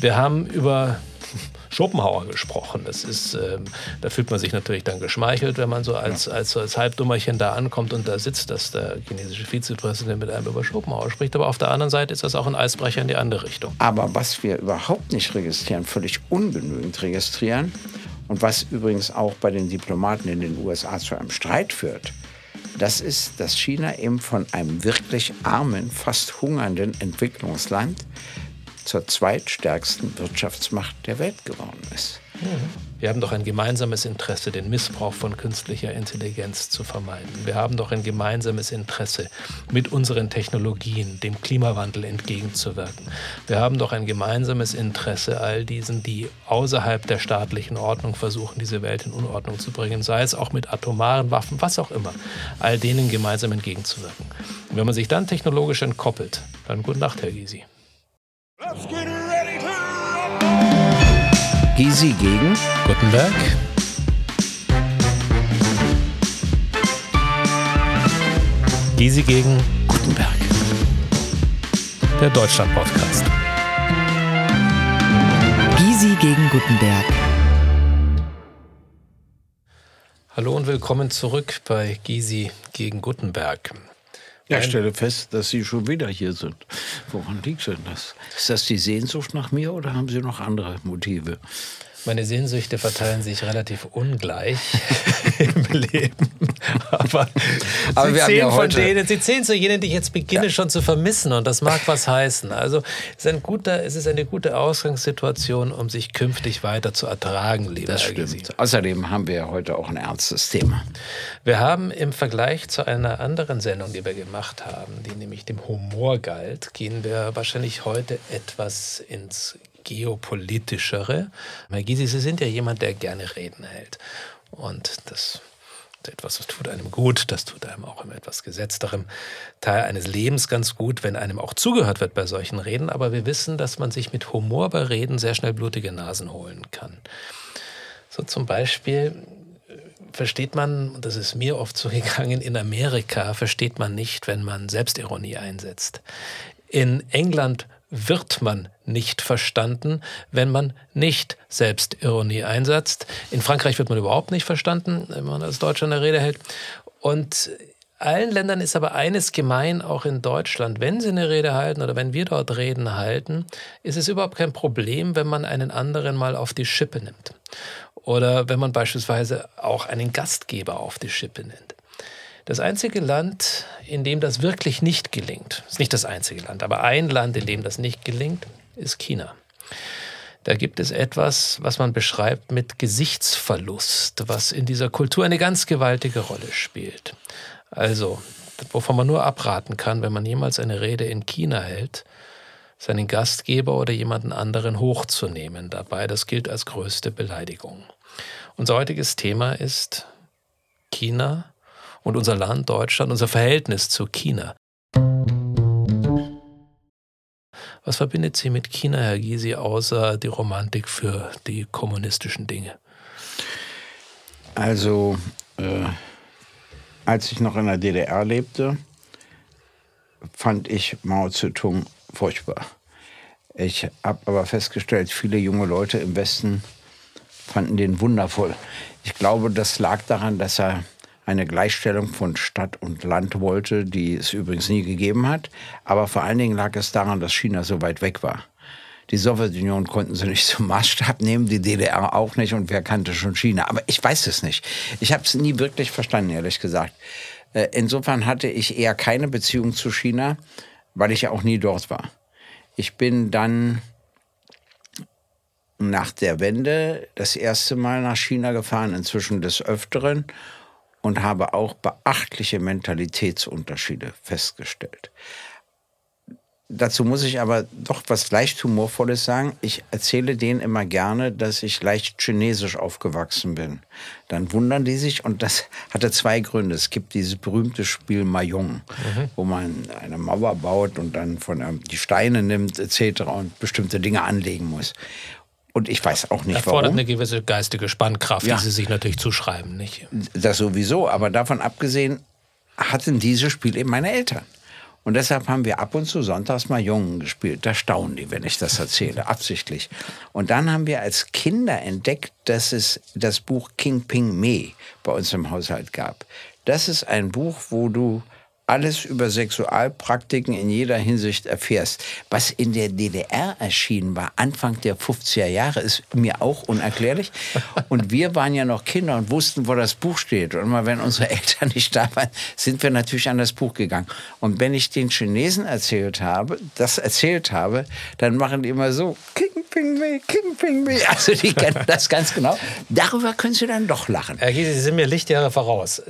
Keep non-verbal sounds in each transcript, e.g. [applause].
Wir haben über [laughs] Schopenhauer gesprochen. Das ist, ähm, da fühlt man sich natürlich dann geschmeichelt, wenn man so als, ja. als, als Halbdummerchen da ankommt und da sitzt, dass der chinesische Vizepräsident mit einem über Schopenhauer spricht. Aber auf der anderen Seite ist das auch ein Eisbrecher in die andere Richtung. Aber was wir überhaupt nicht registrieren, völlig ungenügend registrieren und was übrigens auch bei den Diplomaten in den USA zu einem Streit führt, das ist, dass China eben von einem wirklich armen, fast hungernden Entwicklungsland zur zweitstärksten Wirtschaftsmacht der Welt geworden ist. Wir haben doch ein gemeinsames Interesse, den Missbrauch von künstlicher Intelligenz zu vermeiden. Wir haben doch ein gemeinsames Interesse, mit unseren Technologien dem Klimawandel entgegenzuwirken. Wir haben doch ein gemeinsames Interesse, all diesen, die außerhalb der staatlichen Ordnung versuchen, diese Welt in Unordnung zu bringen, sei es auch mit atomaren Waffen, was auch immer, all denen gemeinsam entgegenzuwirken. Und wenn man sich dann technologisch entkoppelt, dann gute Nacht, Herr Gysi. Let's get ready to Gysi gegen Gutenberg. Gysi gegen Gutenberg. Der Deutschland-Podcast. Gysi gegen Gutenberg. Hallo und willkommen zurück bei Gysi gegen Gutenberg. Ja, ich stelle fest, dass Sie schon wieder hier sind. Woran liegt denn das? Ist das die Sehnsucht nach mir oder haben Sie noch andere Motive? Meine Sehnsüchte verteilen sich relativ ungleich [laughs] im Leben. Aber, Aber sie, zählen ja von denen, sie zählen zu jenen, die ich jetzt beginne ja. schon zu vermissen. Und das mag was heißen. Also es ist, ein guter, es ist eine gute Ausgangssituation, um sich künftig weiter zu ertragen, lieber Das stimmt. Gesine. Außerdem haben wir ja heute auch ein ernstes Thema. Wir haben im Vergleich zu einer anderen Sendung, die wir gemacht haben, die nämlich dem Humor galt, gehen wir wahrscheinlich heute etwas ins geopolitischere. Herr Gysi, Sie sind ja jemand, der gerne Reden hält. Und das etwas, das tut einem gut, das tut einem auch im etwas gesetzterem Teil eines Lebens ganz gut, wenn einem auch zugehört wird bei solchen Reden. Aber wir wissen, dass man sich mit Humor bei Reden sehr schnell blutige Nasen holen kann. So zum Beispiel äh, versteht man, und das ist mir oft so [laughs] gegangen, in Amerika versteht man nicht, wenn man Selbstironie einsetzt. In England wird man nicht verstanden, wenn man nicht Selbstironie einsetzt. In Frankreich wird man überhaupt nicht verstanden, wenn man als Deutscher eine Rede hält. Und allen Ländern ist aber eines gemein, auch in Deutschland. Wenn sie eine Rede halten oder wenn wir dort Reden halten, ist es überhaupt kein Problem, wenn man einen anderen mal auf die Schippe nimmt. Oder wenn man beispielsweise auch einen Gastgeber auf die Schippe nimmt. Das einzige Land, in dem das wirklich nicht gelingt, ist nicht das einzige Land, aber ein Land, in dem das nicht gelingt, ist China. Da gibt es etwas, was man beschreibt mit Gesichtsverlust, was in dieser Kultur eine ganz gewaltige Rolle spielt. Also, wovon man nur abraten kann, wenn man jemals eine Rede in China hält, seinen Gastgeber oder jemanden anderen hochzunehmen dabei. Das gilt als größte Beleidigung. Unser heutiges Thema ist China und unser Land Deutschland, unser Verhältnis zu China. Was verbindet Sie mit China, Herr Gysi, außer die Romantik für die kommunistischen Dinge? Also, äh, als ich noch in der DDR lebte, fand ich Mao Zedong furchtbar. Ich habe aber festgestellt, viele junge Leute im Westen fanden den wundervoll. Ich glaube, das lag daran, dass er eine Gleichstellung von Stadt und Land wollte, die es übrigens nie gegeben hat. Aber vor allen Dingen lag es daran, dass China so weit weg war. Die Sowjetunion konnten sie nicht [laughs] zum Maßstab nehmen, die DDR auch nicht und wer kannte schon China. Aber ich weiß es nicht. Ich habe es nie wirklich verstanden, ehrlich gesagt. Äh, insofern hatte ich eher keine Beziehung zu China, weil ich ja auch nie dort war. Ich bin dann nach der Wende das erste Mal nach China gefahren, inzwischen des Öfteren und habe auch beachtliche Mentalitätsunterschiede festgestellt. Dazu muss ich aber doch was leicht Humorvolles sagen. Ich erzähle denen immer gerne, dass ich leicht chinesisch aufgewachsen bin. Dann wundern die sich und das [laughs] hatte zwei Gründe. Es gibt dieses berühmte Spiel Mahjong, mhm. wo man eine Mauer baut und dann von ähm, die Steine nimmt etc. und bestimmte Dinge anlegen muss. Und ich weiß auch nicht, Erfordert warum. eine gewisse geistige Spannkraft, ja. die sie sich natürlich zuschreiben, nicht? Das sowieso, aber davon abgesehen hatten diese Spiele eben meine Eltern. Und deshalb haben wir ab und zu sonntags mal Jungen gespielt. Da staunen die, wenn ich das erzähle, absichtlich. Und dann haben wir als Kinder entdeckt, dass es das Buch King Ping Me bei uns im Haushalt gab. Das ist ein Buch, wo du alles über Sexualpraktiken in jeder Hinsicht erfährst. Was in der DDR erschienen war, Anfang der 50er Jahre, ist mir auch unerklärlich. Und wir waren ja noch Kinder und wussten, wo das Buch steht. Und mal, wenn unsere Eltern nicht da waren, sind wir natürlich an das Buch gegangen. Und wenn ich den Chinesen erzählt habe, das erzählt habe, dann machen die immer so, King Ping Me, King Ping Me. [laughs] Also die kennen das ganz genau. Darüber können sie dann doch lachen. Herr Giese, Sie sind mir Lichtjahre voraus.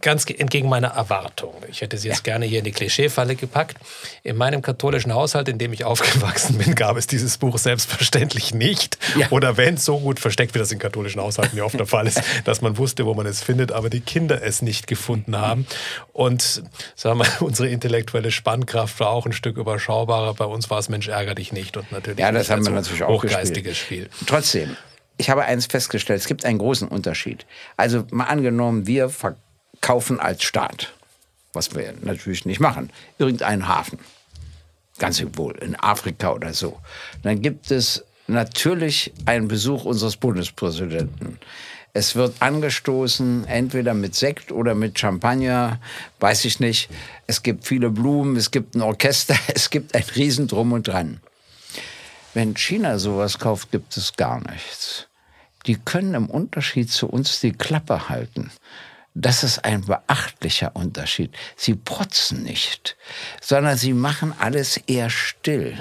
Ganz entgegen meiner Erwartung. Ich hätte sie jetzt ja. gerne hier in die Klischeefalle gepackt. In meinem katholischen Haushalt, in dem ich aufgewachsen bin, gab es dieses Buch selbstverständlich nicht. Ja. Oder wenn es so gut versteckt, wie das in katholischen Haushalten ja oft der Fall ist, [laughs] dass man wusste, wo man es findet, aber die Kinder es nicht gefunden haben. Und sagen wir, unsere intellektuelle Spannkraft war auch ein Stück überschaubarer. Bei uns war es Mensch, ärger dich nicht. Und natürlich ja, das haben wir natürlich auch hochgeistiges Spiel. Trotzdem, ich habe eins festgestellt, es gibt einen großen Unterschied. Also mal angenommen, wir verkaufen als Staat was wir natürlich nicht machen, irgendeinen Hafen. Ganz wohl in Afrika oder so. Dann gibt es natürlich einen Besuch unseres Bundespräsidenten. Es wird angestoßen, entweder mit Sekt oder mit Champagner, weiß ich nicht. Es gibt viele Blumen, es gibt ein Orchester, [laughs] es gibt ein Riesendrum und dran. Wenn China sowas kauft, gibt es gar nichts. Die können im Unterschied zu uns die Klappe halten. Das ist ein beachtlicher Unterschied. Sie protzen nicht, sondern sie machen alles eher still.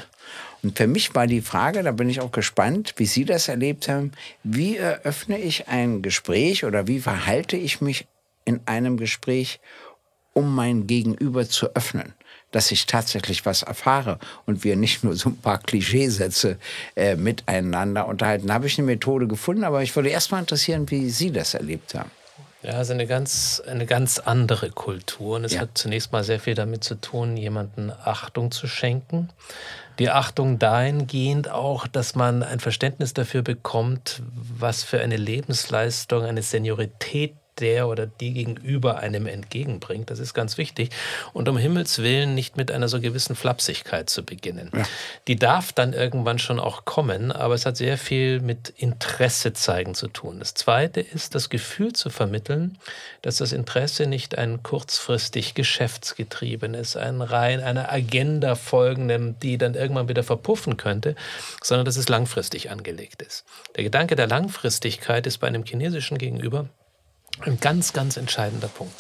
Und für mich war die Frage, da bin ich auch gespannt, wie Sie das erlebt haben, wie eröffne ich ein Gespräch oder wie verhalte ich mich in einem Gespräch, um mein Gegenüber zu öffnen, dass ich tatsächlich was erfahre und wir nicht nur so ein paar Klischeesätze äh, miteinander unterhalten. Da habe ich eine Methode gefunden, aber ich würde erst mal interessieren, wie Sie das erlebt haben. Ja, also eine ganz, eine ganz andere Kultur. Und es ja. hat zunächst mal sehr viel damit zu tun, jemanden Achtung zu schenken. Die Achtung dahingehend auch, dass man ein Verständnis dafür bekommt, was für eine Lebensleistung, eine Seniorität der oder die gegenüber einem entgegenbringt. Das ist ganz wichtig. Und um Himmels Willen nicht mit einer so gewissen Flapsigkeit zu beginnen. Ja. Die darf dann irgendwann schon auch kommen, aber es hat sehr viel mit Interesse zeigen zu tun. Das Zweite ist, das Gefühl zu vermitteln, dass das Interesse nicht ein kurzfristig geschäftsgetriebenes, ein rein einer Agenda folgendem, die dann irgendwann wieder verpuffen könnte, sondern dass es langfristig angelegt ist. Der Gedanke der Langfristigkeit ist bei einem chinesischen Gegenüber ein ganz, ganz entscheidender Punkt.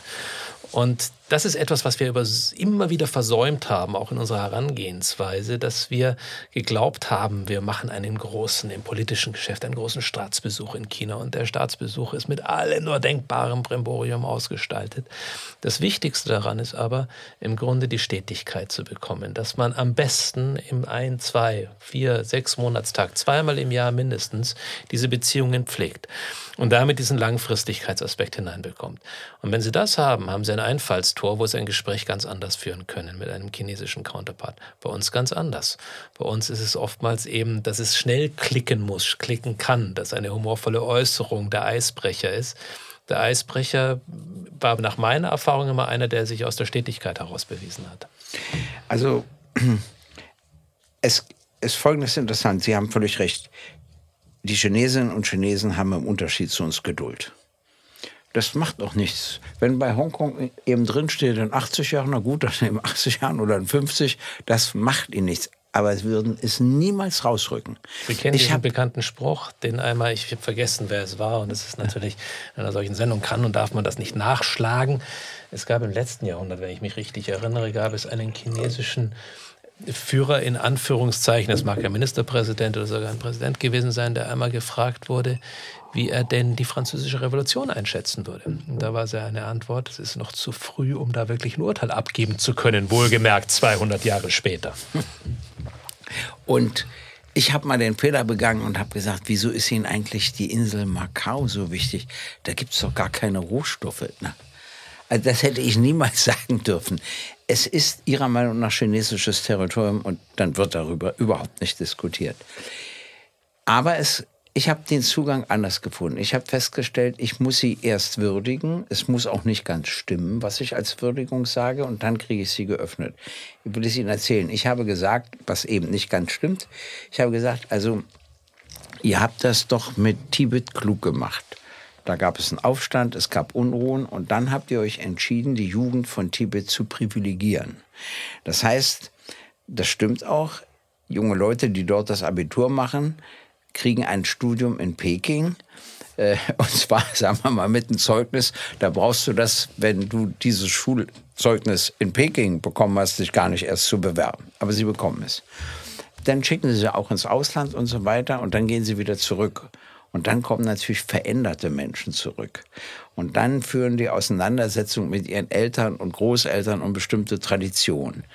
Und das ist etwas, was wir immer wieder versäumt haben, auch in unserer Herangehensweise, dass wir geglaubt haben, wir machen einen großen, im politischen Geschäft, einen großen Staatsbesuch in China. Und der Staatsbesuch ist mit allem nur denkbarem Bremborium ausgestaltet. Das Wichtigste daran ist aber, im Grunde die Stetigkeit zu bekommen, dass man am besten im ein, zwei, vier, sechs Monatstag, zweimal im Jahr mindestens, diese Beziehungen pflegt und damit diesen Langfristigkeitsaspekt hineinbekommt. Und wenn Sie das haben, haben Sie ein Einfallstor Tor, wo Sie ein Gespräch ganz anders führen können mit einem chinesischen Counterpart. Bei uns ganz anders. Bei uns ist es oftmals eben, dass es schnell klicken muss, klicken kann, dass eine humorvolle Äußerung der Eisbrecher ist. Der Eisbrecher war nach meiner Erfahrung immer einer, der sich aus der Stetigkeit heraus bewiesen hat. Also [clears throat] es ist folgendes interessant. Sie haben völlig recht. Die Chinesinnen und Chinesen haben im Unterschied zu uns Geduld. Das macht auch nichts. Wenn bei Hongkong eben drinsteht in 80 Jahren, na gut, dann in 80 Jahren oder in 50, das macht ihnen nichts. Aber es würden es niemals rausrücken. Sie kennen ich diesen bekannten Spruch, den einmal, ich habe vergessen, wer es war. Und es ist natürlich, in einer solchen Sendung kann und darf man das nicht nachschlagen. Es gab im letzten Jahrhundert, wenn ich mich richtig erinnere, gab es einen chinesischen Führer in Anführungszeichen, das mag ja Ministerpräsident oder sogar ein Präsident gewesen sein, der einmal gefragt wurde, wie er denn die französische Revolution einschätzen würde. Und da war seine Antwort, es ist noch zu früh, um da wirklich ein Urteil abgeben zu können, wohlgemerkt 200 Jahre später. [laughs] Und ich habe mal den Fehler begangen und habe gesagt, wieso ist Ihnen eigentlich die Insel Macau so wichtig? Da gibt es doch gar keine Rohstoffe. Na, also das hätte ich niemals [laughs] sagen dürfen. Es ist Ihrer Meinung nach chinesisches Territorium und dann wird darüber überhaupt nicht diskutiert. Aber es ich habe den Zugang anders gefunden. Ich habe festgestellt, ich muss sie erst würdigen. Es muss auch nicht ganz stimmen, was ich als Würdigung sage, und dann kriege ich sie geöffnet. Ich will es Ihnen erzählen. Ich habe gesagt, was eben nicht ganz stimmt. Ich habe gesagt, also ihr habt das doch mit Tibet klug gemacht. Da gab es einen Aufstand, es gab Unruhen und dann habt ihr euch entschieden, die Jugend von Tibet zu privilegieren. Das heißt, das stimmt auch, junge Leute, die dort das Abitur machen, kriegen ein Studium in Peking. Äh, [laughs] und zwar, [laughs] sagen wir mal, mit einem Zeugnis. Da brauchst du das, wenn du dieses Schulzeugnis in Peking bekommen hast, dich gar nicht erst zu bewerben. Aber sie bekommen es. Dann schicken sie sie auch ins Ausland und so weiter und dann gehen sie wieder zurück. Und dann kommen natürlich veränderte Menschen zurück. Und dann führen die Auseinandersetzung mit ihren Eltern und Großeltern und bestimmte Traditionen.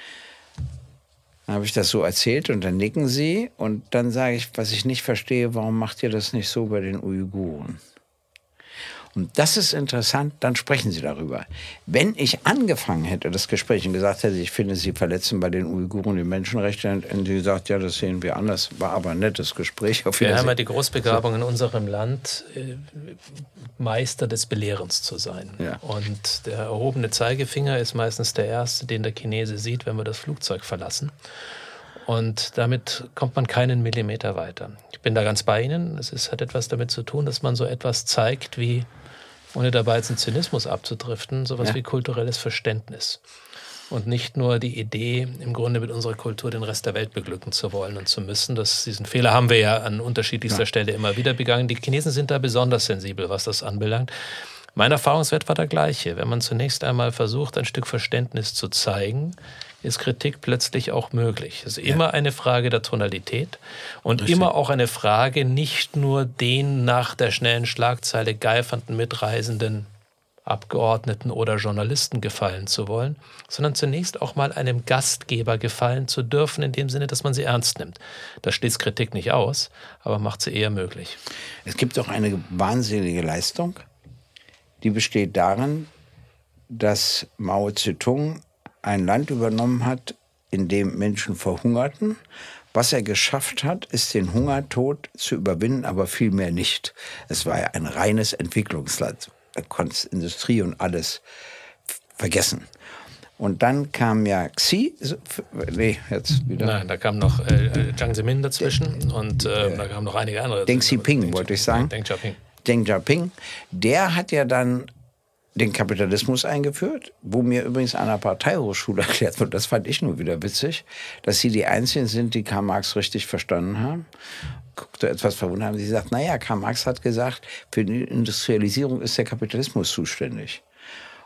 Dann habe ich das so erzählt und dann nicken sie und dann sage ich, was ich nicht verstehe, warum macht ihr das nicht so bei den Uiguren? Und das ist interessant, dann sprechen Sie darüber. Wenn ich angefangen hätte, das Gespräch und gesagt hätte, ich finde, Sie verletzen bei den Uiguren die Menschenrechte, hätten Sie gesagt, ja, das sehen wir anders. War aber ein nettes Gespräch. Auf wir haben ja die Großbegabung in unserem Land, äh, Meister des Belehrens zu sein. Ja. Und der erhobene Zeigefinger ist meistens der erste, den der Chinese sieht, wenn wir das Flugzeug verlassen. Und damit kommt man keinen Millimeter weiter. Ich bin da ganz bei Ihnen. Es ist, hat etwas damit zu tun, dass man so etwas zeigt wie ohne dabei jetzt in Zynismus abzudriften, sowas ja. wie kulturelles Verständnis. Und nicht nur die Idee, im Grunde mit unserer Kultur den Rest der Welt beglücken zu wollen und zu müssen. Das, diesen Fehler haben wir ja an unterschiedlichster ja. Stelle immer wieder begangen. Die Chinesen sind da besonders sensibel, was das anbelangt. Mein Erfahrungswert war der gleiche. Wenn man zunächst einmal versucht, ein Stück Verständnis zu zeigen, ist Kritik plötzlich auch möglich. Es ist ja. immer eine Frage der Tonalität und Richtig. immer auch eine Frage, nicht nur den nach der schnellen Schlagzeile geifernden Mitreisenden Abgeordneten oder Journalisten gefallen zu wollen, sondern zunächst auch mal einem Gastgeber gefallen zu dürfen, in dem Sinne, dass man sie ernst nimmt. Das schließt Kritik nicht aus, aber macht sie eher möglich. Es gibt auch eine wahnsinnige Leistung, die besteht darin, dass Mao Zedong ein Land übernommen hat, in dem Menschen verhungerten. Was er geschafft hat, ist den Hungertod zu überwinden, aber vielmehr nicht. Es war ja ein reines Entwicklungsland. Er konnte Industrie und alles vergessen. Und dann kam ja Xi, nee, jetzt wieder. Nein, da kam noch äh, äh Jiang Zemin dazwischen und äh, äh, da kamen noch einige andere. Deng Xiaoping, wollte ich sagen. Deng Xiaoping. Deng Xiaoping. Der hat ja dann den Kapitalismus eingeführt, wo mir übrigens an einer Parteihochschule [laughs] erklärt wird, das fand ich nur wieder witzig, dass sie die Einzigen sind, die Karl Marx richtig verstanden haben. Guckte etwas verwundert haben. Sie sagt, naja, Karl Marx hat gesagt, für die Industrialisierung ist der Kapitalismus zuständig.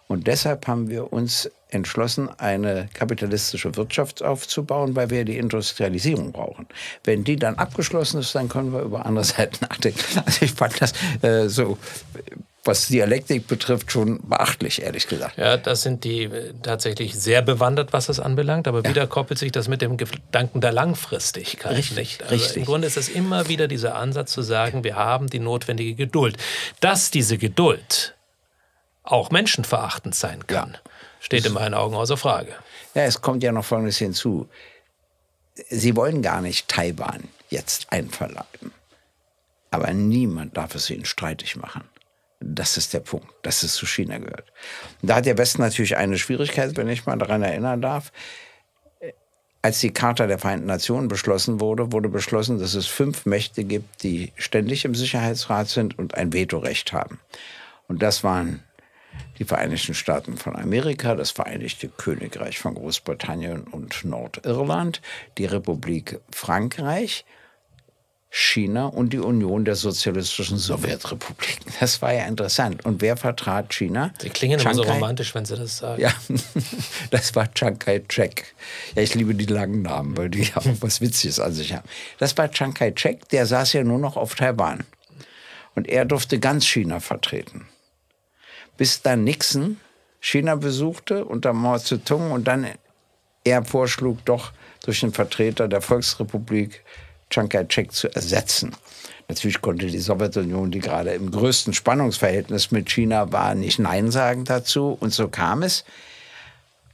Und deshalb haben wir uns entschlossen, eine kapitalistische Wirtschaft aufzubauen, weil wir die Industrialisierung brauchen. Wenn die dann abgeschlossen ist, dann können wir über andere [laughs] Seiten nachdenken. Also ich fand das äh, so was Dialektik betrifft, schon beachtlich, ehrlich gesagt. Ja, das sind die äh, tatsächlich sehr bewandert, was das anbelangt, aber ja. wieder koppelt sich das mit dem Gedanken der Langfristigkeit. Richtig, nicht? Also richtig. Im Grunde ist es immer wieder dieser Ansatz zu sagen, wir haben die notwendige Geduld. Dass diese Geduld auch menschenverachtend sein kann, ja. steht in meinen Augen außer Frage. Ja, es kommt ja noch Folgendes hinzu. Sie wollen gar nicht Taiwan jetzt einverleiben. Aber niemand darf es ihnen streitig machen. Das ist der Punkt, dass es zu China gehört. Da hat der Westen natürlich eine Schwierigkeit, wenn ich mal daran erinnern darf. Als die Charta der Vereinten Nationen beschlossen wurde, wurde beschlossen, dass es fünf Mächte gibt, die ständig im Sicherheitsrat sind und ein Vetorecht haben. Und das waren die Vereinigten Staaten von Amerika, das Vereinigte Königreich von Großbritannien und Nordirland, die Republik Frankreich China und die Union der sozialistischen Sowjetrepubliken. [laughs] Das war ja interessant. Und wer vertrat China? Sie klingen immer so romantisch, wenn Sie das sagen. Ja, [laughs] das war Chiang Kai-shek. Ja, ich liebe die langen Namen, weil die [laughs] auch was Witziges an sich haben. Das war Chiang Kai-shek, der saß ja nur noch auf Taiwan. Und er durfte ganz China vertreten. Bis dann Nixon China besuchte unter Mao Zedong und dann er vorschlug, doch durch den Vertreter der Volksrepublik Chiang Kai-shek zu ersetzen. Natürlich konnte die Sowjetunion, die gerade im größten Spannungsverhältnis mit China war, nicht Nein sagen dazu. Und so kam es.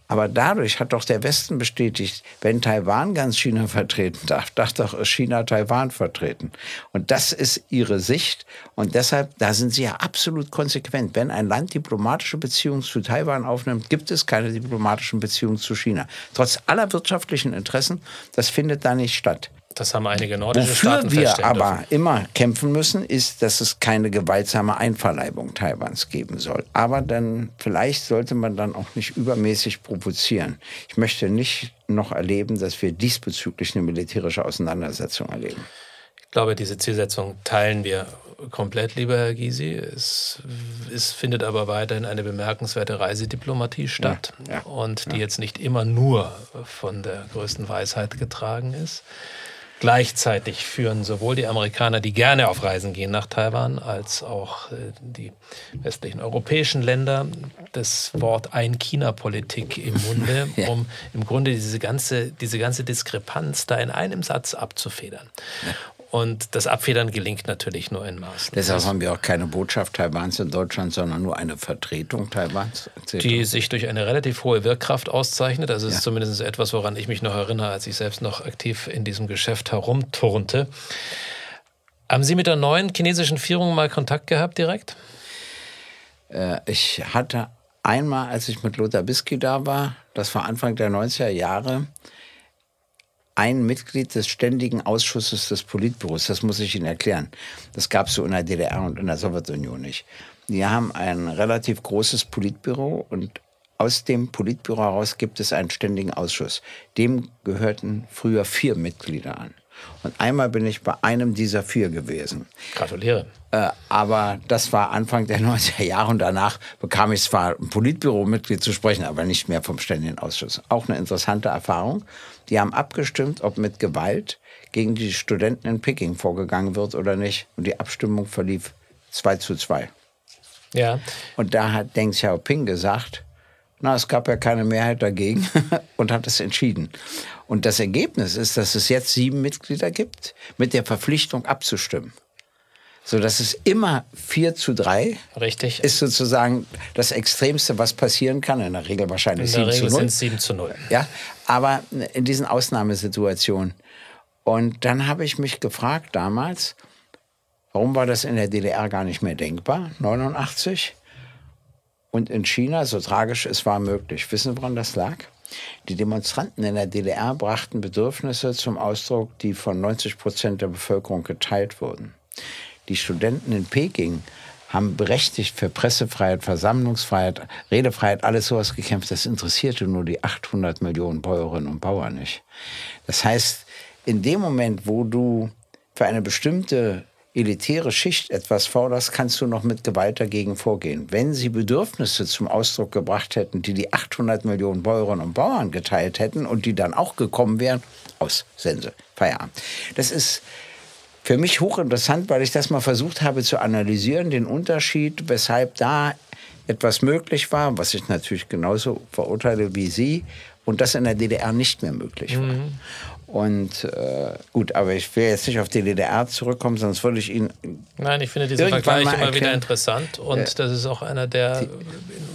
Aber dadurch hat doch der Westen bestätigt, wenn Taiwan ganz China vertreten darf, darf doch China Taiwan vertreten. Und das ist ihre Sicht. Und deshalb, da sind sie ja absolut konsequent. Wenn ein Land diplomatische Beziehungen zu Taiwan aufnimmt, gibt es keine diplomatischen Beziehungen zu China. Trotz aller wirtschaftlichen Interessen, das findet da nicht statt. Das haben einige nordische Wofür Staaten wir aber dürfen. immer kämpfen müssen, ist, dass es keine gewaltsame Einverleibung Taiwans geben soll. Aber dann vielleicht sollte man dann auch nicht übermäßig provozieren. Ich möchte nicht noch erleben, dass wir diesbezüglich eine militärische Auseinandersetzung erleben. Ich glaube, diese Zielsetzung teilen wir komplett, lieber Herr Gysi. Es, es findet aber weiterhin eine bemerkenswerte Reisediplomatie statt Ja, ja, und die jetzt nicht immer nur von der größten Weisheit getragen ist. Gleichzeitig führen sowohl die Amerikaner, die gerne auf Reisen gehen nach Taiwan, als auch äh, die westlichen europäischen Länder das Wort Ein-China-Politik im Munde, [laughs] Ja. um im Grunde diese ganze, diese ganze Diskrepanz da in einem Satz abzufedern. Und das Abfedern gelingt natürlich nur in Maßen. Deshalb haben wir auch keine Botschaft Taiwans in Deutschland, sondern nur eine Vertretung Taiwans. Die sich durch eine relativ hohe Wirkkraft auszeichnet. Also Ja. ist zumindest etwas, woran ich mich noch erinnere, als ich selbst noch aktiv in diesem Geschäft herumturnte. Haben Sie mit der neuen chinesischen Führung mal Kontakt gehabt direkt? Äh, ich hatte einmal, als ich mit Lothar Bisky da war, das war Anfang der 90er Jahre, ein Mitglied des ständigen Ausschusses des Politbüros. Das muss ich Ihnen erklären. Das gab es so in der DDR und in der Sowjetunion nicht. Die haben ein relativ großes Politbüro und aus dem Politbüro heraus gibt es einen ständigen Ausschuss. Dem gehörten früher vier Mitglieder an. Und einmal bin ich bei einem dieser vier gewesen. Gratuliere. Äh, aber das war Anfang der [laughs] 90er Jahre und danach bekam ich zwar ein Politbüro-Mitglied zu sprechen, aber nicht mehr vom Ständigen Ausschuss. Auch eine interessante Erfahrung. Die haben abgestimmt, ob mit Gewalt gegen die Studenten in Peking vorgegangen wird oder nicht. Und die Abstimmung verlief 2 zu 2. Ja, Und da hat Deng Xiaoping gesagt, na, es gab ja keine Mehrheit dagegen [laughs] und hat es entschieden. Und das Ergebnis ist, dass es jetzt sieben Mitglieder gibt, mit der Verpflichtung abzustimmen. So dass es immer 4 zu 3 richtig. ist sozusagen das Extremste, was passieren kann. In der Regel wahrscheinlich in der 7 Regel zu 0. sind es 7 zu 0. Ja, aber in diesen Ausnahmesituationen. Und dann habe ich mich gefragt damals, warum war das in der DDR gar nicht mehr denkbar, 89? Und in China, so tragisch es war, möglich. Wissen Sie, woran das lag? Die Demonstranten in der DDR brachten Bedürfnisse zum Ausdruck, die von 90 Prozent der Bevölkerung geteilt wurden. Die Studenten in Peking haben berechtigt für Pressefreiheit, Versammlungsfreiheit, Redefreiheit, alles sowas gekämpft. Das interessierte nur die 800 Millionen Bäuerinnen und Bauern nicht. Das heißt, in dem Moment, wo du für eine bestimmte elitäre Schicht etwas forderst, kannst du noch mit Gewalt dagegen vorgehen. Wenn sie Bedürfnisse zum Ausdruck gebracht hätten, die die 800 Millionen Bäuerinnen und Bauern geteilt hätten und die dann auch gekommen wären, aus Sense, Feierabend. Das ist für mich hochinteressant, weil ich das mal versucht habe zu analysieren, den Unterschied, weshalb da etwas möglich war, was ich natürlich genauso verurteile wie Sie, und das in der DDR nicht mehr möglich war. Und äh, gut, aber ich will jetzt nicht auf die DDR zurückkommen, sonst würde ich Ihnen Nein, ich finde diesen Vergleich immer wieder erkennen. interessant und das ist auch einer, der in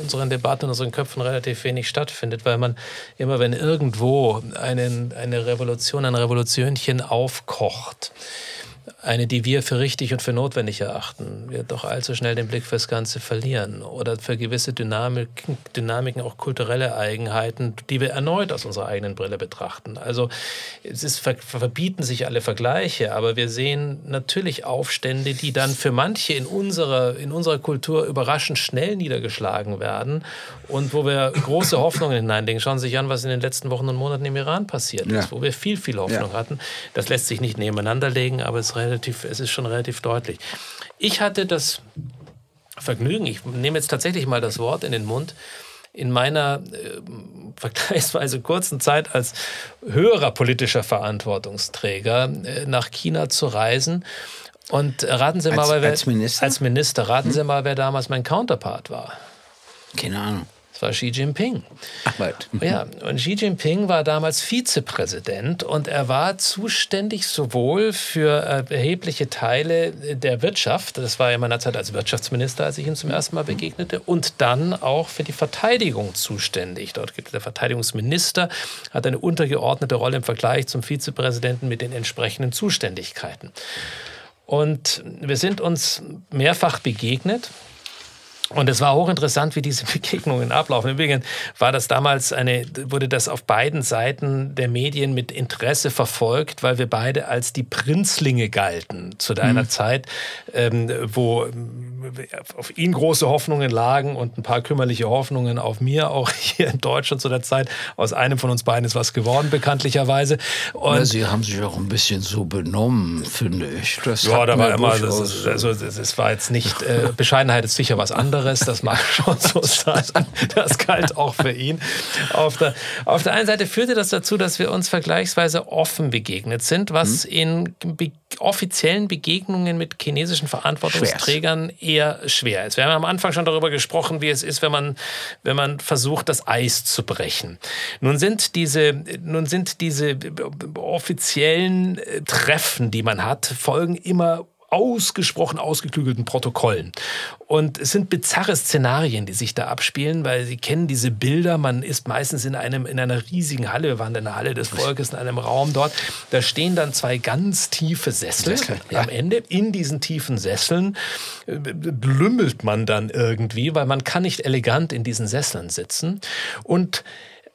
unseren Debatten, in unseren Köpfen relativ wenig stattfindet, weil man immer, wenn irgendwo einen, eine Revolution, ein Revolutionchen aufkocht, eine, die wir für richtig und für notwendig erachten, wir doch allzu schnell den Blick fürs Ganze verlieren oder für gewisse Dynamiken, Dynamiken auch kulturelle Eigenheiten, die wir erneut aus unserer eigenen Brille betrachten. Also es ist, ver, verbieten sich alle Vergleiche, aber wir sehen natürlich Aufstände, die dann für manche in unserer, in unserer Kultur überraschend schnell niedergeschlagen werden und wo wir große [coughs] Hoffnungen hineinlegen. Schauen Sie sich an, was in den letzten Wochen und Monaten im Iran passiert ist, Ja. wo wir viel, viel Hoffnung Ja. hatten. Das lässt sich nicht nebeneinander legen, aber es ist, relativ, es ist schon relativ deutlich. Ich hatte das Vergnügen, ich nehme jetzt tatsächlich mal das Wort in den Mund, in meiner äh, vergleichsweise kurzen Zeit als höherer politischer Verantwortungsträger äh, nach China zu reisen. Und raten Sie mal, Als- wer, als Minister? als Minister, raten Sie mal, wer damals mein Counterpart war. keine Ahnung. Das war Xi Jinping. Arbeit. Ja, und Xi Jinping war damals Vizepräsident und er war zuständig sowohl für äh, erhebliche Teile der Wirtschaft, das war in meiner Zeit als Wirtschaftsminister, als ich ihm zum ersten Mal begegnete, und dann auch für die Verteidigung zuständig. Dort gibt es der Verteidigungsminister, hat eine untergeordnete Rolle im Vergleich zum Vizepräsidenten mit den entsprechenden Zuständigkeiten. Und wir sind uns mehrfach begegnet. Und es war hochinteressant, wie diese [laughs] Begegnungen ablaufen. Übrigens war das damals eine, wurde das auf beiden Seiten der Medien mit Interesse verfolgt, weil wir beide als die Prinzlinge galten zu einer mhm. Zeit, ähm, wo auf ihn große Hoffnungen lagen und ein paar kümmerliche Hoffnungen auf mir, auch [laughs] hier in Deutschland zu der Zeit. Aus einem von uns beiden ist was geworden, bekanntlicherweise. Und ja, Sie haben sich auch ein bisschen so benommen, finde ich. Das ja, da war immer, das, also, das war jetzt nicht, [laughs] äh, Bescheidenheit ist sicher was anderes, das mag [laughs] schon so sein. Das galt auch für ihn. Auf der, auf der einen Seite führte das dazu, dass wir uns vergleichsweise offen begegnet sind, was hm. in Be offiziellen Begegnungen mit chinesischen Verantwortungsträgern Schwer's eher schwer ist. Wir haben am Anfang schon darüber gesprochen, wie es ist, wenn man, wenn man versucht, das Eis zu brechen. Nun sind diese, nun sind diese offiziellen äh, Treffen, die man hat, folgen immer ausgesprochen ausgeklügelten Protokollen. Und es sind bizarre Szenarien, die sich da abspielen, weil Sie kennen diese Bilder. Man ist meistens in, einem, in einer riesigen Halle. Wir waren in der Halle des Volkes, in einem Raum dort. Da stehen dann zwei ganz tiefe Sessel. Sessel ja. Am Ende in diesen tiefen Sesseln äh, lümmelt man dann irgendwie, weil man kann nicht elegant in diesen Sesseln sitzen. Und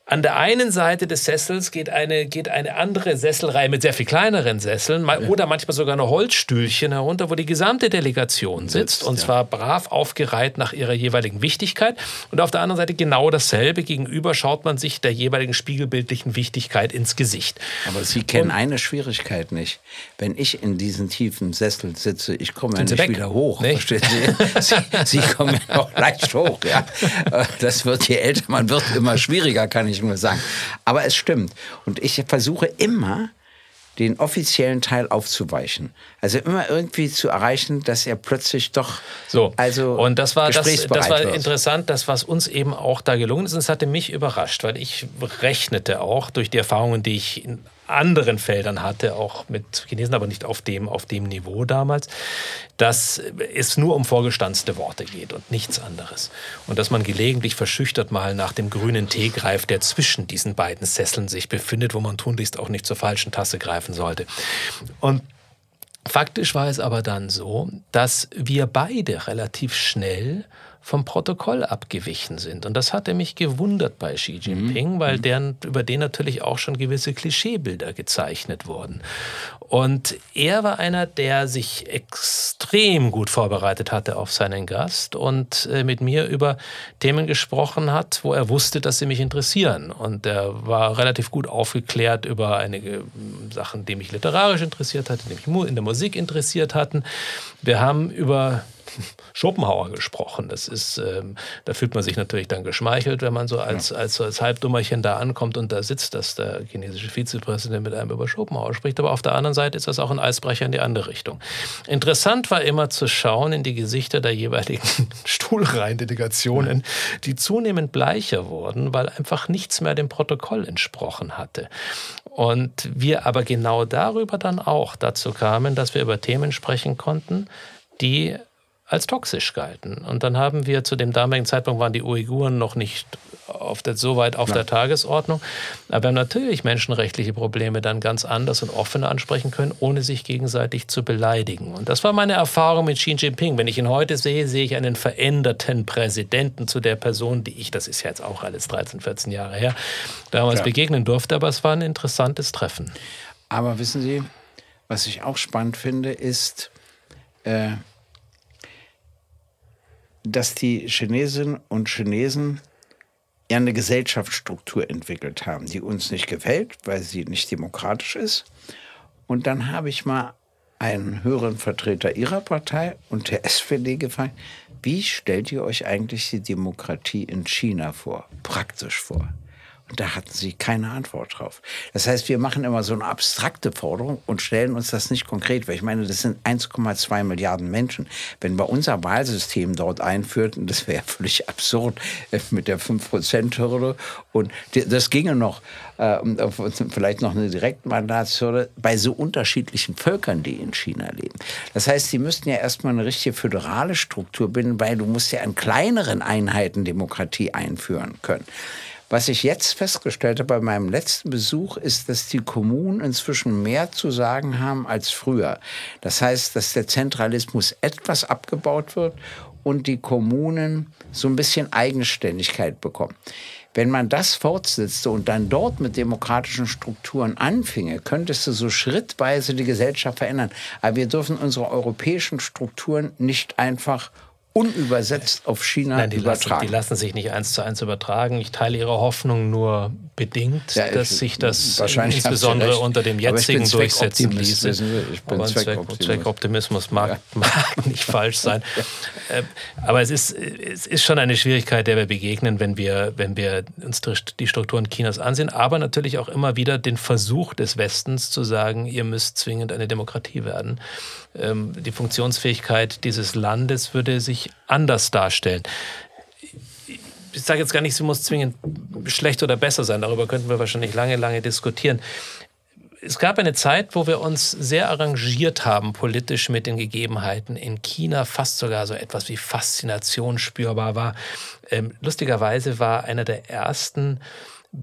an der einen Seite des Sessels geht eine, geht eine andere Sesselreihe mit sehr viel kleineren Sesseln ja. oder manchmal sogar noch Holzstühlchen herunter, wo die gesamte Delegation sitzt, sitzt und ja. zwar brav aufgereiht nach ihrer jeweiligen Wichtigkeit. Und auf der anderen Seite genau dasselbe. Gegenüber schaut man sich der jeweiligen spiegelbildlichen Wichtigkeit ins Gesicht. Aber Sie kennen und, eine Schwierigkeit nicht. Wenn ich in diesen tiefen Sessel sitze, ich komme ja nicht weg? wieder hoch. Nicht? Verstehen Sie? [laughs] Sie, Sie kommen ja auch leicht hoch. Ja? [laughs] Das wird, je älter man wird, immer schwieriger, kann ich ich nur sagen. Aber es stimmt. Und ich versuche immer, den offiziellen Teil aufzuweichen. Also immer irgendwie zu erreichen, dass er plötzlich doch so also und das war das, das war interessant, das was uns eben auch da gelungen ist und es hatte mich überrascht, weil ich rechnete auch durch die Erfahrungen, die ich anderen Feldern hatte, auch mit Chinesen, aber nicht auf dem, auf dem Niveau damals, dass es nur um vorgestanzte Worte geht und nichts anderes. Und dass man gelegentlich verschüchtert mal nach dem grünen Tee greift, der zwischen diesen beiden Sesseln sich befindet, wo man tunlichst auch nicht zur falschen Tasse greifen sollte. Und Faktisch war es aber dann so, dass wir beide relativ schnell vom Protokoll abgewichen sind. Und das hatte mich gewundert bei Xi Jinping, mhm. weil mhm. deren, über den natürlich auch schon gewisse Klischeebilder gezeichnet wurden. Und er war einer, der sich extrem gut vorbereitet hatte auf seinen Gast und äh, mit mir über Themen gesprochen hat, wo er wusste, dass sie mich interessieren. Und er war relativ gut aufgeklärt über einige Sachen, die mich literarisch interessiert hatten, die mich in der Musik interessiert hatten. Wir haben über [laughs] Schopenhauer gesprochen. Das ist, ähm, da fühlt man sich natürlich dann geschmeichelt, wenn man so als, ja. als, als Halbdummerchen da ankommt und da sitzt, dass der chinesische Vizepräsident mit einem über Schopenhauer spricht. Aber auf der anderen Seite ist das auch ein Eisbrecher in die andere Richtung. Interessant war immer zu schauen in die Gesichter der jeweiligen [laughs] Stuhlreihendelegationen, die zunehmend bleicher wurden, weil einfach nichts mehr dem Protokoll entsprochen hatte. Und wir aber genau darüber dann auch dazu kamen, dass wir über Themen sprechen konnten, die als toxisch galten. Und dann haben wir zu dem damaligen Zeitpunkt waren die Uiguren noch nicht auf der, so weit auf ja. der Tagesordnung. Aber natürlich menschenrechtliche Probleme dann ganz anders und offener ansprechen können, ohne sich gegenseitig zu beleidigen. Und das war meine Erfahrung mit Xi Jinping. Wenn ich ihn heute sehe, sehe ich einen veränderten Präsidenten zu der Person, die ich, das ist ja jetzt auch alles 13, 14 Jahre her, damals ja. begegnen durfte. Aber es war ein interessantes Treffen. Aber wissen Sie, was ich auch spannend finde, ist, äh, dass die Chinesinnen und Chinesen ja eine Gesellschaftsstruktur entwickelt haben, die uns nicht gefällt, weil sie nicht demokratisch ist. Und dann habe ich mal einen höheren Vertreter ihrer Partei und der [laughs] SPD gefragt, wie stellt ihr euch eigentlich die Demokratie in China vor, praktisch vor? Und da hatten sie keine Antwort drauf. Das heißt, wir machen immer so eine abstrakte Forderung und stellen uns das nicht konkret, weil ich meine, das sind 1,2 Milliarden Menschen. Wenn wir unser Wahlsystem dort einführten, das wäre völlig absurd äh, mit der 5-Prozent-Hürde. Und das ginge noch, äh, vielleicht noch eine Direktmandatshürde bei so unterschiedlichen Völkern, die in China leben. Das heißt, sie müssten ja erstmal eine richtige föderale Struktur bilden, weil du musst ja an kleineren Einheiten Demokratie einführen können. Was ich jetzt festgestellt habe bei meinem letzten Besuch, ist, dass die Kommunen inzwischen mehr zu sagen haben als früher. Das heißt, dass der Zentralismus etwas abgebaut wird und die Kommunen so ein bisschen Eigenständigkeit bekommen. Wenn man das fortsetzte und dann dort mit demokratischen Strukturen anfinge, könntest du so schrittweise die Gesellschaft verändern. Aber wir dürfen unsere europäischen Strukturen nicht einfach unübersetzt auf China Nein, die übertragen. Lassen, die lassen sich nicht eins zu eins übertragen. Ich teile Ihre Hoffnung nur bedingt, ja, dass sich das insbesondere unter dem jetzigen durchsetzen ließe. Ich bin Zweckoptimismus. Zweckoptimismus mag, ja. [laughs] mag nicht falsch sein. [laughs] Ja. Äh, aber es ist, es ist schon eine Schwierigkeit, der wir begegnen, wenn wir, wenn wir uns die Strukturen Chinas ansehen. Aber natürlich auch immer wieder den Versuch des Westens zu sagen, ihr müsst zwingend eine Demokratie werden. Ähm, die Funktionsfähigkeit dieses Landes würde sich anders darstellen. Ich sage jetzt gar nicht, sie muss zwingend schlecht oder besser sein. Darüber könnten wir wahrscheinlich lange, lange diskutieren. Es gab eine Zeit, wo wir uns sehr arrangiert haben politisch mit den Gegebenheiten in China, fast sogar so etwas wie Faszination spürbar war. Ähm, lustigerweise war einer der ersten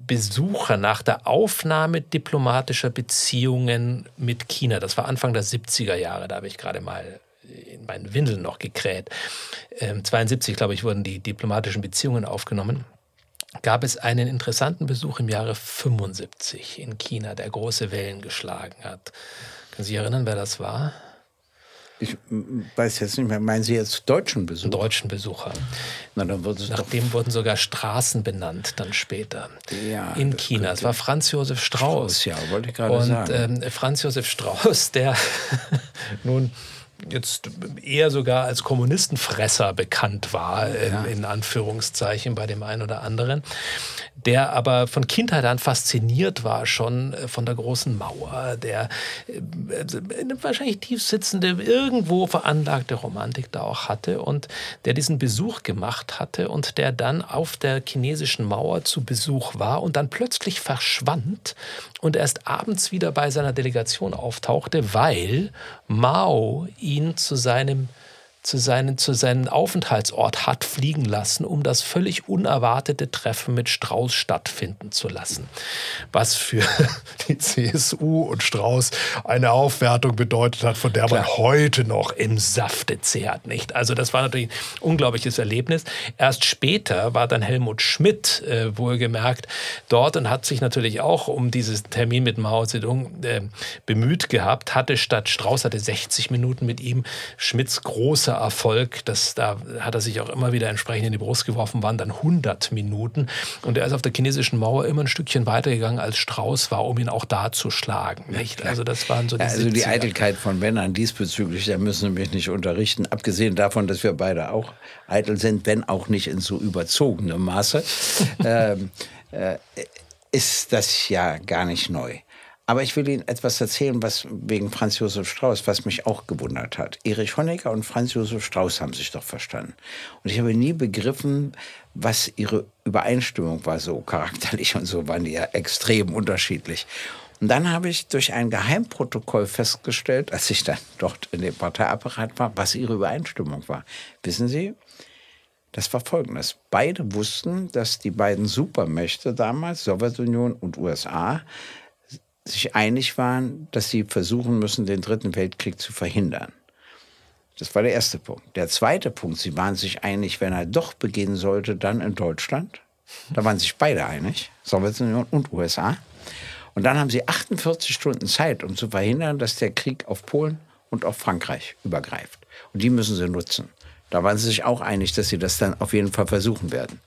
Besucher nach der Aufnahme diplomatischer Beziehungen mit China. Das war Anfang der 70er Jahre, da habe ich gerade mal in meinen Windeln noch gekräht. Ähm, 72, glaube ich, wurden die diplomatischen Beziehungen aufgenommen. Gab es einen interessanten Besuch im Jahre 75 in China, der große Wellen geschlagen hat. Können Sie sich erinnern, wer das war? Ich weiß jetzt nicht mehr, meinen Sie jetzt deutschen Besucher? Deutschen Besucher. Na, dann wird es Nach dem wurden sogar Straßen benannt, dann später. Ja, in China. Es war Franz Josef Strauß. Strauß. Ja, wollte ich gerade sagen. Und ähm, Franz Josef Strauß, der [laughs] nun jetzt eher sogar als Kommunistenfresser bekannt war, ja. in, Anführungszeichen bei dem einen oder anderen, der aber von Kindheit an fasziniert war schon äh, von der großen Mauer, der äh, eine wahrscheinlich tiefsitzende, irgendwo veranlagte Romantik da auch hatte und der diesen Besuch gemacht hatte und der dann auf der chinesischen Mauer zu Besuch war und dann plötzlich verschwand und erst abends wieder bei seiner Delegation auftauchte, weil Mao ihn zu seinem zu seinen, zu seinem Aufenthaltsort hat fliegen lassen, um das völlig unerwartete Treffen mit Strauß stattfinden zu lassen. Was für [laughs] die CSU und Strauß eine Aufwertung bedeutet hat, von der Klar. man heute noch im Safte zehrt, nicht? Also das war natürlich ein unglaubliches Erlebnis. Erst später war dann Helmut Schmidt äh, wohlgemerkt dort und hat sich natürlich auch um dieses Termin mit Mao Zedong äh, bemüht gehabt, hatte statt Strauß hatte 60 Minuten mit ihm Schmidts große großer Erfolg. Das, da hat er sich auch immer wieder entsprechend in die Brust geworfen, waren dann 100 Minuten. Und er ist auf der chinesischen Mauer immer ein Stückchen weitergegangen, als Strauß war, um ihn auch da zu schlagen. Nicht? Also das waren so die, also die Eitelkeit von Männern diesbezüglich, da müssen Sie mich nicht unterrichten. Abgesehen davon, dass wir beide auch eitel sind, wenn auch nicht in so überzogenem Maße, [laughs] ähm, äh, ist das ja gar nicht neu. Aber ich will Ihnen etwas erzählen, was wegen Franz Josef Strauß, was mich auch gewundert hat. Erich Honecker und Franz Josef Strauß haben sich doch verstanden. Und ich habe nie begriffen, was ihre Übereinstimmung war, so charakterlich und so waren die ja extrem unterschiedlich. Und dann habe ich durch ein Geheimprotokoll festgestellt, als ich dann dort in dem Parteiapparat war, was ihre Übereinstimmung war. Wissen Sie, das war folgendes. Beide wussten, dass die beiden Supermächte damals, Sowjetunion und USA, sich einig waren, dass sie versuchen müssen, den Dritten Weltkrieg zu verhindern. Das war der erste Punkt. Der zweite Punkt, sie waren sich einig, wenn er doch beginnen sollte, dann in Deutschland. Da waren sich beide einig, Sowjetunion und USA. Und dann haben sie 48 Stunden Zeit, um zu verhindern, dass der Krieg auf Polen und auf Frankreich übergreift. Und die müssen sie nutzen. Da waren sie sich auch einig, dass sie das dann auf jeden Fall versuchen werden.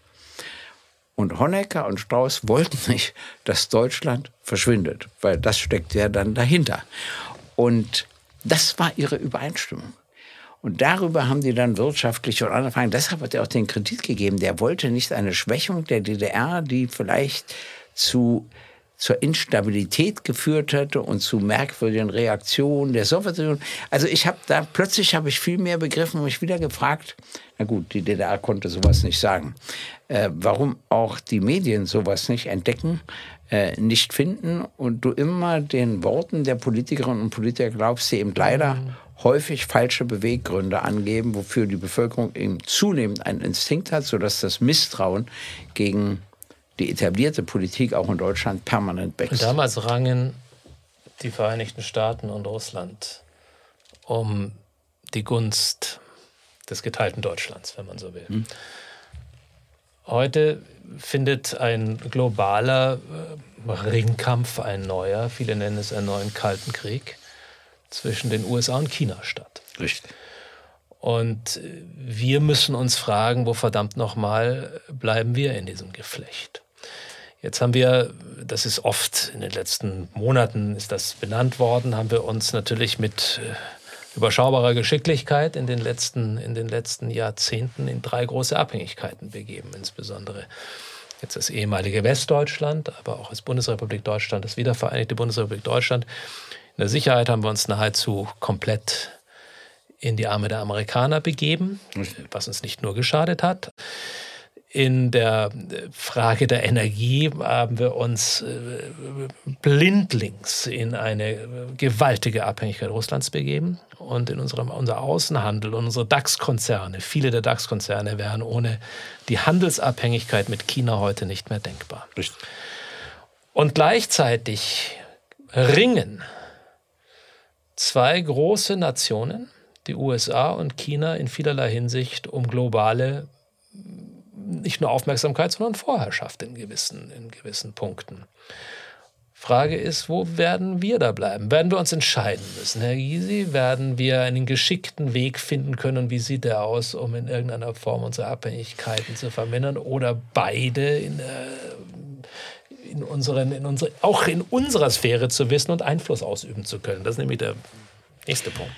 Und Honecker und Strauß wollten nicht, dass Deutschland verschwindet, weil das steckt ja dann dahinter. Und das war ihre Übereinstimmung. Und darüber haben die dann wirtschaftliche und andere Fragen. Deshalb hat er auch den Kredit gegeben. Der wollte nicht eine Schwächung der DDR, die vielleicht zu zur Instabilität geführt hätte und zu merkwürdigen Reaktionen der Sowjetunion. Also ich habe da plötzlich habe ich viel mehr begriffen und mich wieder gefragt, na gut, die DDR konnte sowas nicht sagen, äh, warum auch die Medien sowas nicht entdecken, äh, nicht finden und du immer den Worten der Politikerinnen und Politiker glaubst, die eben leider mhm. häufig falsche Beweggründe angeben, wofür die Bevölkerung eben zunehmend einen Instinkt hat, sodass das Misstrauen gegen die etablierte Politik auch in Deutschland permanent wächst. Damals rangen die Vereinigten Staaten und Russland um die Gunst des geteilten Deutschlands, wenn man so will. Hm. Heute findet ein globaler äh, Ringkampf, ein neuer, viele nennen es einen neuen Kalten Krieg, zwischen den USA und China statt. Richtig. Und äh, wir müssen uns fragen, wo verdammt nochmal bleiben wir in diesem Geflecht? Jetzt haben wir, das ist oft in den letzten Monaten ist das benannt worden, haben wir uns natürlich mit äh, überschaubarer Geschicklichkeit in den letzten, in den letzten Jahrzehnten in drei große Abhängigkeiten begeben, insbesondere jetzt das ehemalige Westdeutschland, aber auch das Bundesrepublik Deutschland, das wiedervereinigte Bundesrepublik Deutschland. In der Sicherheit haben wir uns nahezu komplett in die Arme der Amerikaner begeben, was uns nicht nur geschadet hat in der Frage der Energie haben wir uns äh, blindlings in eine gewaltige Abhängigkeit Russlands begeben. Und in unserem unser Außenhandel und unsere DAX-Konzerne, viele der DAX-Konzerne wären ohne die Handelsabhängigkeit mit China heute nicht mehr denkbar. Richtig. Und gleichzeitig ringen zwei große Nationen, die USA und China, in vielerlei Hinsicht um globale nicht nur Aufmerksamkeit, sondern Vorherrschaft in gewissen, in gewissen Punkten. Frage ist, wo werden wir da bleiben? Werden wir uns entscheiden müssen, Herr Gysi? Werden wir einen geschickten Weg finden können? wie sieht der aus, um in irgendeiner Form unsere Abhängigkeiten zu vermindern? Oder beide in, äh, in unseren, in unsere, auch in unserer Sphäre zu wissen und Einfluss ausüben zu können? Das ist nämlich der nächste Punkt.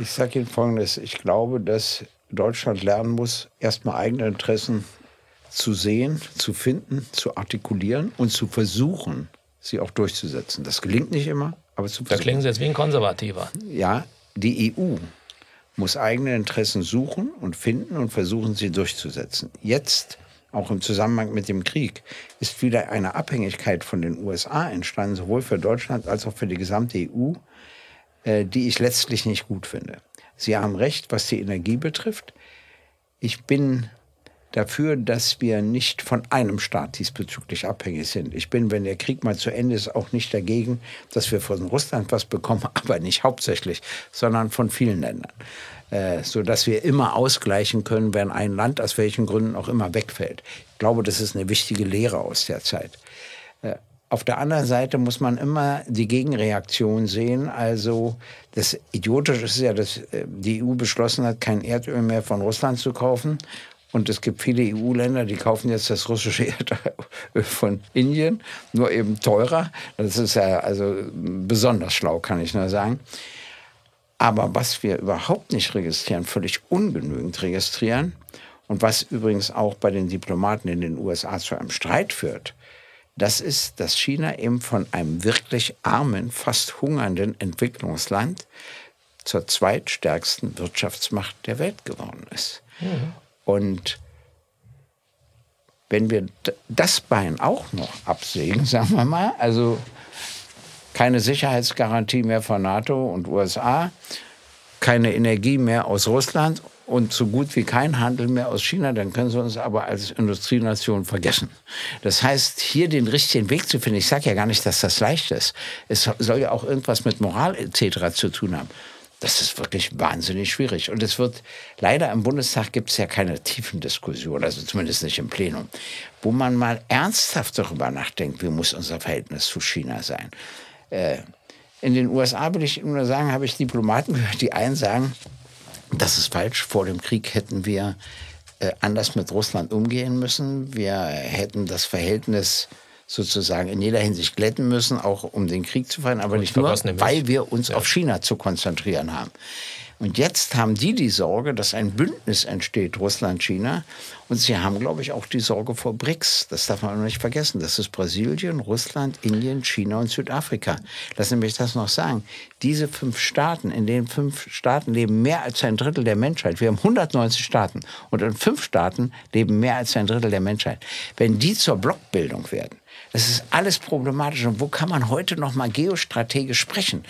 Ich sage Ihnen Folgendes. Ich glaube, dass Deutschland lernen muss, erstmal eigene Interessen zu sehen, zu finden, zu artikulieren und zu versuchen, sie auch durchzusetzen. Das gelingt nicht immer, aber zu versuchen. Da klingen Sie jetzt wie ein Konservativer. Ja, die EU muss eigene Interessen suchen und finden und versuchen, sie durchzusetzen. Jetzt, auch im Zusammenhang mit dem Krieg, ist wieder eine Abhängigkeit von den USA entstanden, sowohl für Deutschland als auch für die gesamte EU, äh, die ich letztlich nicht gut finde. Sie haben recht, was die Energie betrifft. Ich bin dafür, dass wir nicht von einem Staat diesbezüglich abhängig sind. Ich bin, wenn der Krieg mal zu Ende ist, auch nicht dagegen, dass wir von Russland was bekommen, [laughs] aber nicht hauptsächlich, sondern von vielen Ländern. Äh, sodass wir immer ausgleichen können, wenn ein Land aus welchen Gründen auch immer wegfällt. Ich glaube, das ist eine wichtige Lehre aus der Zeit. Auf der anderen Seite muss man immer die Gegenreaktion sehen. Also das Idiotische ist ja, dass äh, die EU beschlossen hat, kein Erdöl mehr von Russland zu kaufen. Und es gibt viele EU-Länder, die kaufen jetzt das russische [laughs] Erdöl von Indien, nur eben teurer. Das ist ja also besonders schlau, kann ich nur sagen. Aber was wir überhaupt nicht registrieren, völlig ungenügend registrieren, und was übrigens auch bei den Diplomaten in den USA zu einem Streit führt, das ist, dass China eben von einem wirklich armen, fast hungernden Entwicklungsland zur zweitstärksten Wirtschaftsmacht der Welt geworden ist. Mhm. Und wenn wir das Bein auch noch absägen, [laughs] sagen wir mal, also keine Sicherheitsgarantie mehr von NATO und USA, keine Energie mehr aus Russland und so gut wie kein Handel mehr aus China, dann können sie uns aber als Industrienation vergessen. Das heißt, hier den richtigen Weg zu finden, ich sage ja gar nicht, dass das leicht ist. Es soll ja auch irgendwas mit Moral etc. zu tun haben. Das ist wirklich wahnsinnig schwierig. Und es wird, leider im Bundestag gibt es ja keine tiefen Diskussionen, also zumindest nicht im Plenum, wo man mal ernsthaft darüber nachdenkt, wie muss unser Verhältnis zu China sein. Äh, in den USA, will ich nur sagen, habe ich Diplomaten gehört, die einen sagen, das ist falsch, vor dem Krieg hätten wir äh, anders mit Russland umgehen müssen. Wir hätten das Verhältnis sozusagen in jeder Hinsicht glätten müssen, auch um den Krieg zu verhindern, aber nicht nur, weil wir uns ja. auf China zu konzentrieren haben. Und jetzt haben die die Sorge, dass ein Bündnis entsteht, Russland, China. Und sie haben, glaube ich, auch die Sorge vor BRICS. Das darf man nicht vergessen. Das ist Brasilien, Russland, Indien, China und Südafrika. Lass mich das noch sagen. Diese fünf Staaten, in den fünf Staaten leben mehr als ein Drittel der Menschheit. Wir haben 190 Staaten. Und in fünf Staaten leben mehr als ein Drittel der Menschheit. Wenn die zur Blockbildung werden, das ist alles problematisch. Und wo kann man heute noch mal geostrategisch sprechen?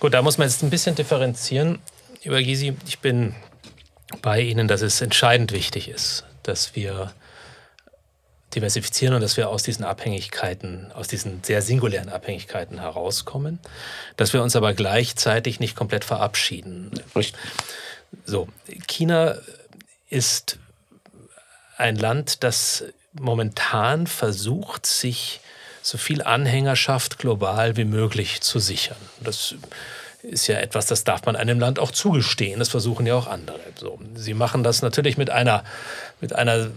Gut, da muss man jetzt ein bisschen differenzieren. Über Gysi, ich bin bei Ihnen, dass es entscheidend wichtig ist, dass wir diversifizieren und dass wir aus diesen Abhängigkeiten, aus diesen sehr singulären Abhängigkeiten herauskommen, dass wir uns aber gleichzeitig nicht komplett verabschieden. Richtig. So, China ist ein Land, das momentan versucht, sich so viel Anhängerschaft global wie möglich zu sichern. Das ist ja etwas, das darf man einem Land auch zugestehen. Das versuchen ja auch andere. So, sie machen das natürlich mit einer, mit einer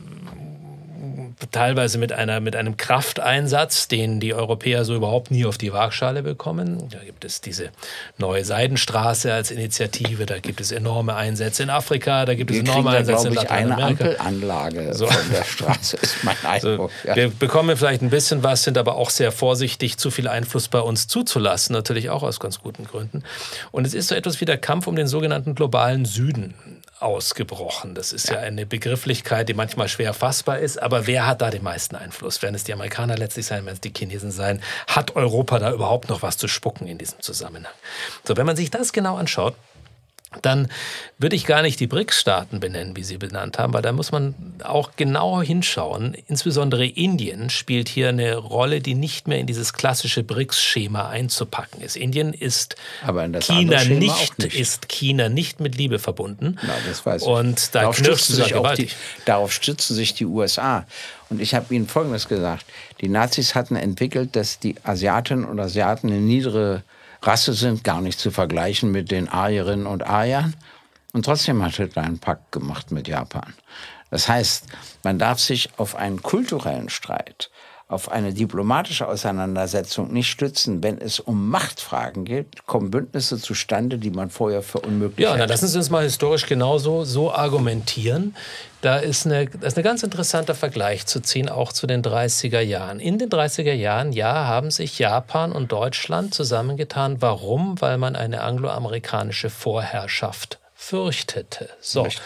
teilweise mit, einer, mit einem Krafteinsatz, den die Europäer so überhaupt nie auf die Waagschale bekommen. Da gibt es diese neue Seidenstraße als Initiative, da gibt es enorme Einsätze in Afrika, da gibt es enorme da, Einsätze in Lateinamerika. Eine Ampelanlage so. von der Straße ist mein [laughs] Eindruck. So, ja. Wir bekommen vielleicht ein bisschen was, sind aber auch sehr vorsichtig, zu viel Einfluss bei uns zuzulassen, natürlich auch aus ganz guten Gründen. Und es ist so etwas wie der Kampf um den sogenannten globalen Süden ausgebrochen. Das ist ja. ja. eine Begrifflichkeit, die manchmal schwer fassbar ist. Aber wer hat da den meisten Einfluss? Werden es die Amerikaner letztlich sein, werden es die Chinesen sein? Hat Europa da überhaupt noch was zu spucken in diesem Zusammenhang? So, wenn man sich das genau anschaut, dann würde ich gar nicht die BRICS-Staaten benennen, wie Sie benannt haben, weil da muss man auch genau hinschauen. Insbesondere Indien spielt hier eine Rolle, die nicht mehr in dieses klassische BRICS-Schema einzupacken ist. Indien ist China nicht, nicht, ist China nicht mit Liebe verbunden. Na, das weiß ich. Und da darauf stützen, sich auch die, darauf stützen sich die USA. Und ich habe Ihnen Folgendes gesagt. Die Nazis hatten entwickelt, dass die Asiatinnen und Asiaten eine niedere Rasse sind, gar nicht zu vergleichen mit den Aryerinnen und Aryern. Und trotzdem hat Hitler einen Pakt gemacht mit Japan. Das heißt, man darf sich auf einen kulturellen Streit, auf eine diplomatische Auseinandersetzung nicht stützen. Wenn es um Machtfragen geht, kommen Bündnisse zustande, die man vorher für unmöglich Ja, dann lassen Sie uns mal historisch genauso so argumentieren. Da ist, eine, da ist ein ganz interessanter Vergleich zu ziehen, auch zu den 30er Jahren. In den 30er Jahren, ja, haben sich Japan und Deutschland zusammengetan. Warum? Weil man eine angloamerikanische Vorherrschaft fürchtete. So. Richtig.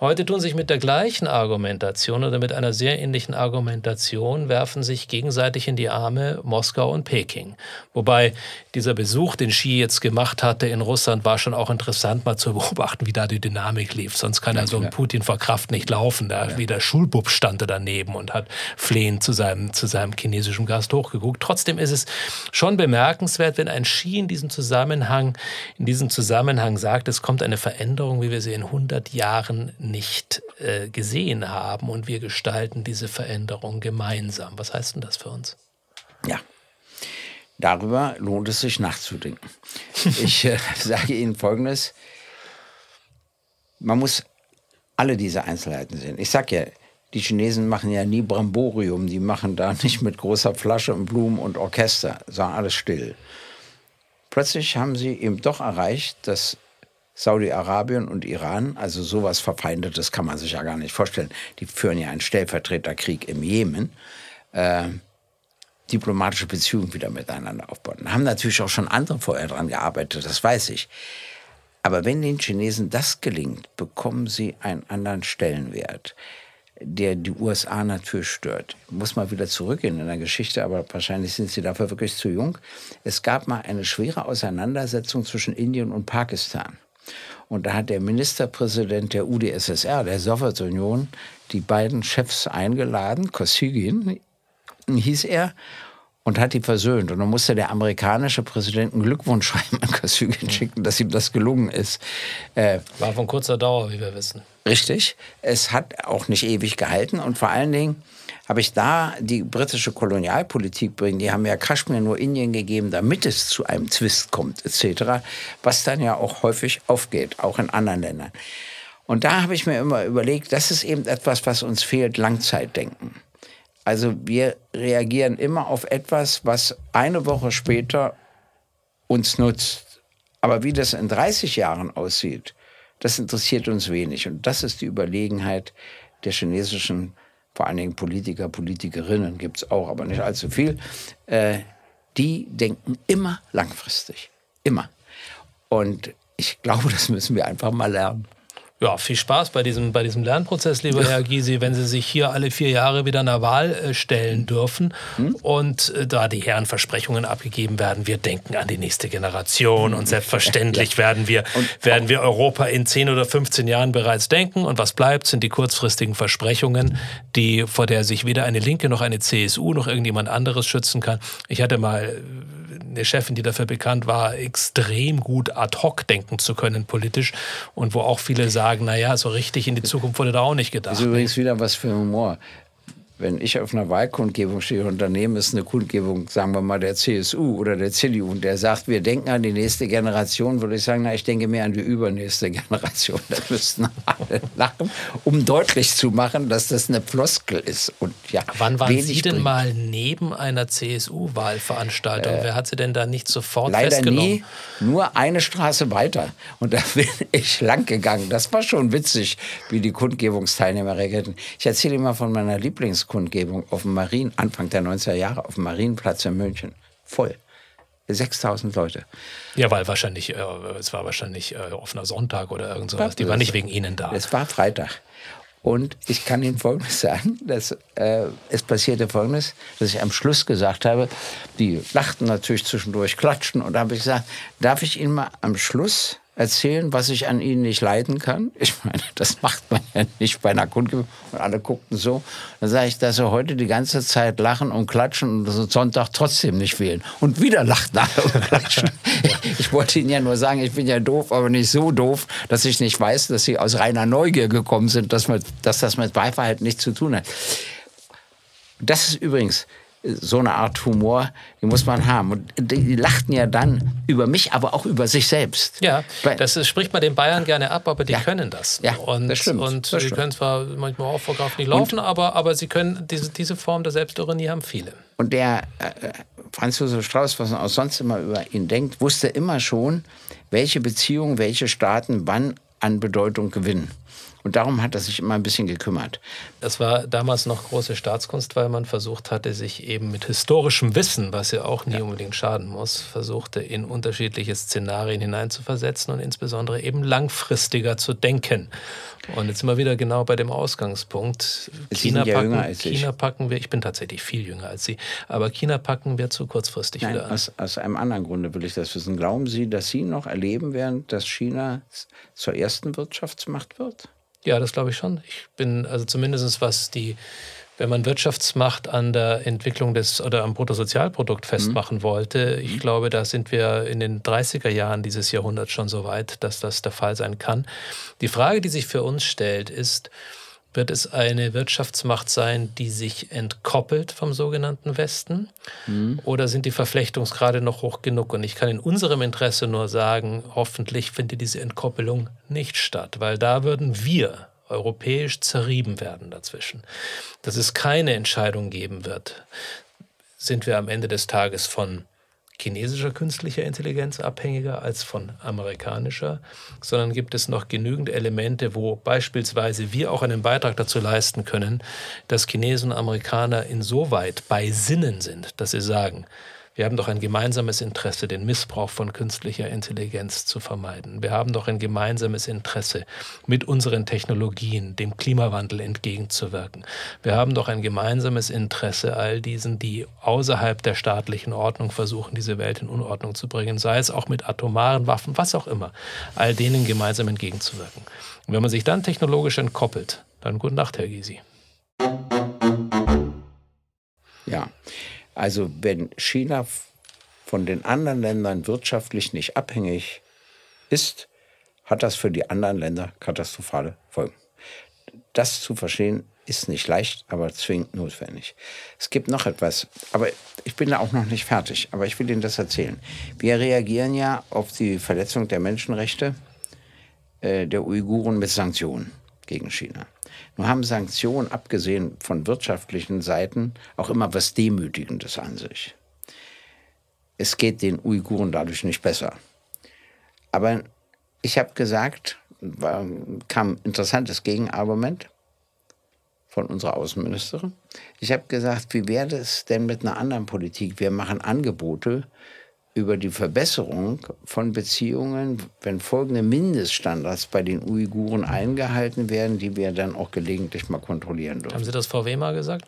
Heute tun sich mit der gleichen Argumentation oder mit einer sehr ähnlichen Argumentation, werfen sich gegenseitig in die Arme Moskau und Peking. Wobei dieser Besuch, den Xi jetzt gemacht hatte in Russland, war schon auch interessant, mal zu beobachten, wie da die Dynamik lief. Sonst kann ja so ein Putin vor Kraft nicht laufen. Da ja. wie der Schulbub stand er daneben und hat flehend zu seinem, zu seinem chinesischen Gast hochgeguckt. Trotzdem ist es schon bemerkenswert, wenn ein Xi in diesem Zusammenhang, in diesem Zusammenhang sagt, es kommt eine Veränderung, wie wir sie in 100 Jahren nicht äh, gesehen haben und wir gestalten diese Veränderung gemeinsam. Was heißt denn das für uns? Ja, darüber lohnt es sich nachzudenken. ich äh, [laughs] sage Ihnen Folgendes. Man muss alle diese Einzelheiten sehen. Ich sage ja, die Chinesen machen ja nie Bramborium, die machen da [laughs] nicht mit großer Flasche und Blumen und Orchester, sondern alles still. Plötzlich haben sie eben doch erreicht, dass Saudi-Arabien und Iran, also sowas Verfeindetes kann man sich ja gar nicht vorstellen. Die führen ja einen Stellvertreterkrieg im Jemen. Äh, diplomatische Beziehungen wieder miteinander aufbauen. Haben natürlich auch schon andere vorher daran gearbeitet, das weiß ich. Aber wenn den Chinesen das gelingt, bekommen sie einen anderen Stellenwert, der die USA natürlich stört. Muss mal wieder zurückgehen in der Geschichte, aber wahrscheinlich sind sie dafür wirklich zu jung. Es gab mal eine schwere Auseinandersetzung zwischen Indien und Pakistan. Und da hat der Ministerpräsident der UdSSR, der Sowjetunion, die beiden Chefs eingeladen, Kosygin hieß er, und hat die versöhnt. Und dann musste der amerikanische Präsident einen Glückwunsch schreiben an Kosygin schicken, dass ihm das gelungen ist. Äh, War von kurzer Dauer, wie wir wissen. Richtig. Es hat auch nicht ewig gehalten und vor allen Dingen habe ich da die britische Kolonialpolitik bringen. Die haben ja Kaschmir nur Indien gegeben, damit es zu einem Zwist kommt, etc., was dann ja auch häufig aufgeht, auch in anderen Ländern. Und da habe ich mir immer überlegt, das ist eben etwas, was uns fehlt, Langzeitdenken. Also wir reagieren immer auf etwas, was eine Woche später uns nutzt. Aber wie das in 30 Jahren aussieht, das interessiert uns wenig. Und das ist die Überlegenheit der chinesischen, vor allen Dingen Politiker, Politikerinnen gibt es auch, aber nicht allzu viel. Äh, die denken immer langfristig. Immer. Und ich glaube, [laughs] das müssen wir einfach mal lernen. Ja, viel Spaß bei diesem, bei diesem Lernprozess, lieber ja. Herr Gysi, wenn Sie sich hier alle vier Jahre wieder einer Wahl äh, stellen dürfen hm? und äh, da die Herren Versprechungen abgegeben werden. Wir denken an die nächste Generation und selbstverständlich [laughs] werden, wir, werden wir Europa in 10 oder 15 Jahren bereits denken. Und was bleibt, sind die kurzfristigen Versprechungen, die, vor der sich weder eine Linke noch eine CSU noch irgendjemand anderes schützen kann. Ich hatte mal eine Chefin, die dafür bekannt war, extrem gut ad hoc denken zu können politisch und wo auch viele sagen, naja, so richtig in die Zukunft wurde da auch nicht gedacht. Das ist übrigens wieder was für Humor wenn ich auf einer Wahlkundgebung stehe und daneben ist eine Kundgebung, sagen wir mal, der CSU oder der CDU und der sagt, wir denken an die nächste Generation, würde ich sagen, na, ich denke mehr an die übernächste [laughs] Generation. Da müssten alle lachen, um deutlich zu machen, dass das eine Floskel ist. Und ja, Wann waren Sie denn bringt. mal neben einer CSU-Wahlveranstaltung? Äh, Wer hat Sie denn da nicht sofort leider festgenommen? Nie, nur eine Straße weiter. Und da bin ich lang gegangen. Das war schon witzig, wie die Kundgebungsteilnehmer reagierten. Ich erzähle immer von meiner Lieblings Kundgebung auf dem Marien, Anfang der 90er Jahre, auf dem Marienplatz in München. Voll. 6000 Leute. Ja, weil wahrscheinlich, äh, es war wahrscheinlich äh, offener Sonntag oder irgend sowas. Die waren nicht wegen Ihnen da. Es war Freitag. Und ich kann Ihnen Folgendes [laughs] sagen, dass, äh, es passierte Folgendes, dass ich am Schluss gesagt habe, die lachten natürlich zwischendurch, klatschten und da habe ich gesagt, darf ich Ihnen mal am Schluss erzählen, was ich an ihnen nicht leiden kann. Ich meine, [laughs] das macht man ja nicht bei einer Kundgebung. Und alle guckten so. Dann sage ich, dass sie heute die ganze Zeit lachen und klatschen und Sonntag trotzdem nicht wählen. Und wieder lachten alle und klatschen. [laughs] ich wollte ihnen ja nur sagen, ich bin ja doof, aber nicht so doof, dass ich nicht weiß, dass sie aus reiner Neugier gekommen sind, dass, mit, dass das mit Wahlverhalten nichts zu tun hat. Das ist übrigens so eine Art Humor, die muss man haben. Und die lachten ja dann über mich, aber auch über sich selbst. Ja, das ist, spricht man den Bayern gerne ab, aber die ja, können das. Ja, und, das stimmt. Und sie können zwar manchmal auch vor Kraft nicht laufen, und, aber, aber sie können diese, diese Form der Selbstironie haben viele. Und der äh, Franz Josef Strauß, was man auch sonst immer über ihn denkt, wusste immer schon, welche Beziehungen, welche Staaten wann an Bedeutung gewinnen. Und darum hat er sich immer ein bisschen gekümmert. Das war damals noch große Staatskunst, weil man versucht hatte, sich eben mit historischem Wissen, was ja auch nie ja. unbedingt schaden muss, versuchte in unterschiedliche Szenarien hineinzuversetzen und insbesondere eben langfristiger zu denken. Und jetzt sind wir wieder genau bei dem Ausgangspunkt. China, ja packen, China packen wir, ich bin tatsächlich viel jünger als Sie, aber China packen wir zu kurzfristig Nein, wieder an. Aus, aus einem anderen Grunde will ich das wissen. Glauben Sie, dass Sie noch erleben werden, dass China zur ersten Wirtschaftsmacht wird? Ja, das glaube ich schon. Ich bin also zumindest was die, wenn man Wirtschaftsmacht an der Entwicklung des oder am Bruttosozialprodukt mhm. festmachen mhm. wollte, ich mhm. glaube, da sind wir in den 30er Jahren dieses Jahrhunderts schon so weit, dass das der Fall sein kann. Die Frage, die sich für uns stellt, ist, wird es eine Wirtschaftsmacht sein, die sich entkoppelt vom sogenannten Westen? Mhm. Oder sind die Verflechtungsgrade noch hoch genug? Und ich kann in unserem Interesse nur sagen, hoffentlich findet diese Entkoppelung nicht statt, weil da würden wir europäisch zerrieben werden dazwischen. Dass es keine Entscheidung geben wird, sind wir am Ende des Tages von chinesischer künstlicher Intelligenz abhängiger als von amerikanischer, sondern gibt es noch genügend Elemente, wo beispielsweise wir auch einen Beitrag dazu leisten können, dass Chinesen und Amerikaner insoweit bei Sinnen sind, dass sie sagen, wir haben doch ein gemeinsames Interesse, den Missbrauch von künstlicher Intelligenz zu vermeiden. Wir haben doch ein gemeinsames Interesse, mit unseren Technologien dem Klimawandel entgegenzuwirken. Wir haben doch ein gemeinsames Interesse, all diesen, die außerhalb der staatlichen Ordnung versuchen, diese Welt in Unordnung zu bringen, sei es auch mit atomaren Waffen, was auch immer, all denen gemeinsam entgegenzuwirken. Und wenn man sich dann technologisch entkoppelt, dann gute Nacht, Herr Gysi. Ja, also wenn China von den anderen Ländern wirtschaftlich nicht abhängig ist, hat das für die anderen Länder katastrophale Folgen. Das zu verstehen ist nicht leicht, aber zwingend notwendig. Es gibt noch etwas, aber ich bin da auch noch nicht fertig, aber ich will Ihnen das erzählen. Wir reagieren ja auf die Verletzung der Menschenrechte äh, der Uiguren mit Sanktionen gegen China. Nun haben Sanktionen, abgesehen von wirtschaftlichen Seiten, auch immer was Demütigendes an sich. Es geht den Uiguren dadurch nicht besser. Aber ich habe gesagt, war, kam ein interessantes Gegenargument von unserer Außenministerin. Ich habe gesagt, wie wäre es denn mit einer anderen Politik? Wir machen Angebote über die Verbesserung von Beziehungen, wenn folgende Mindeststandards bei den Uiguren eingehalten werden, die wir dann auch gelegentlich mal kontrollieren dürfen. Haben Sie das VW mal gesagt?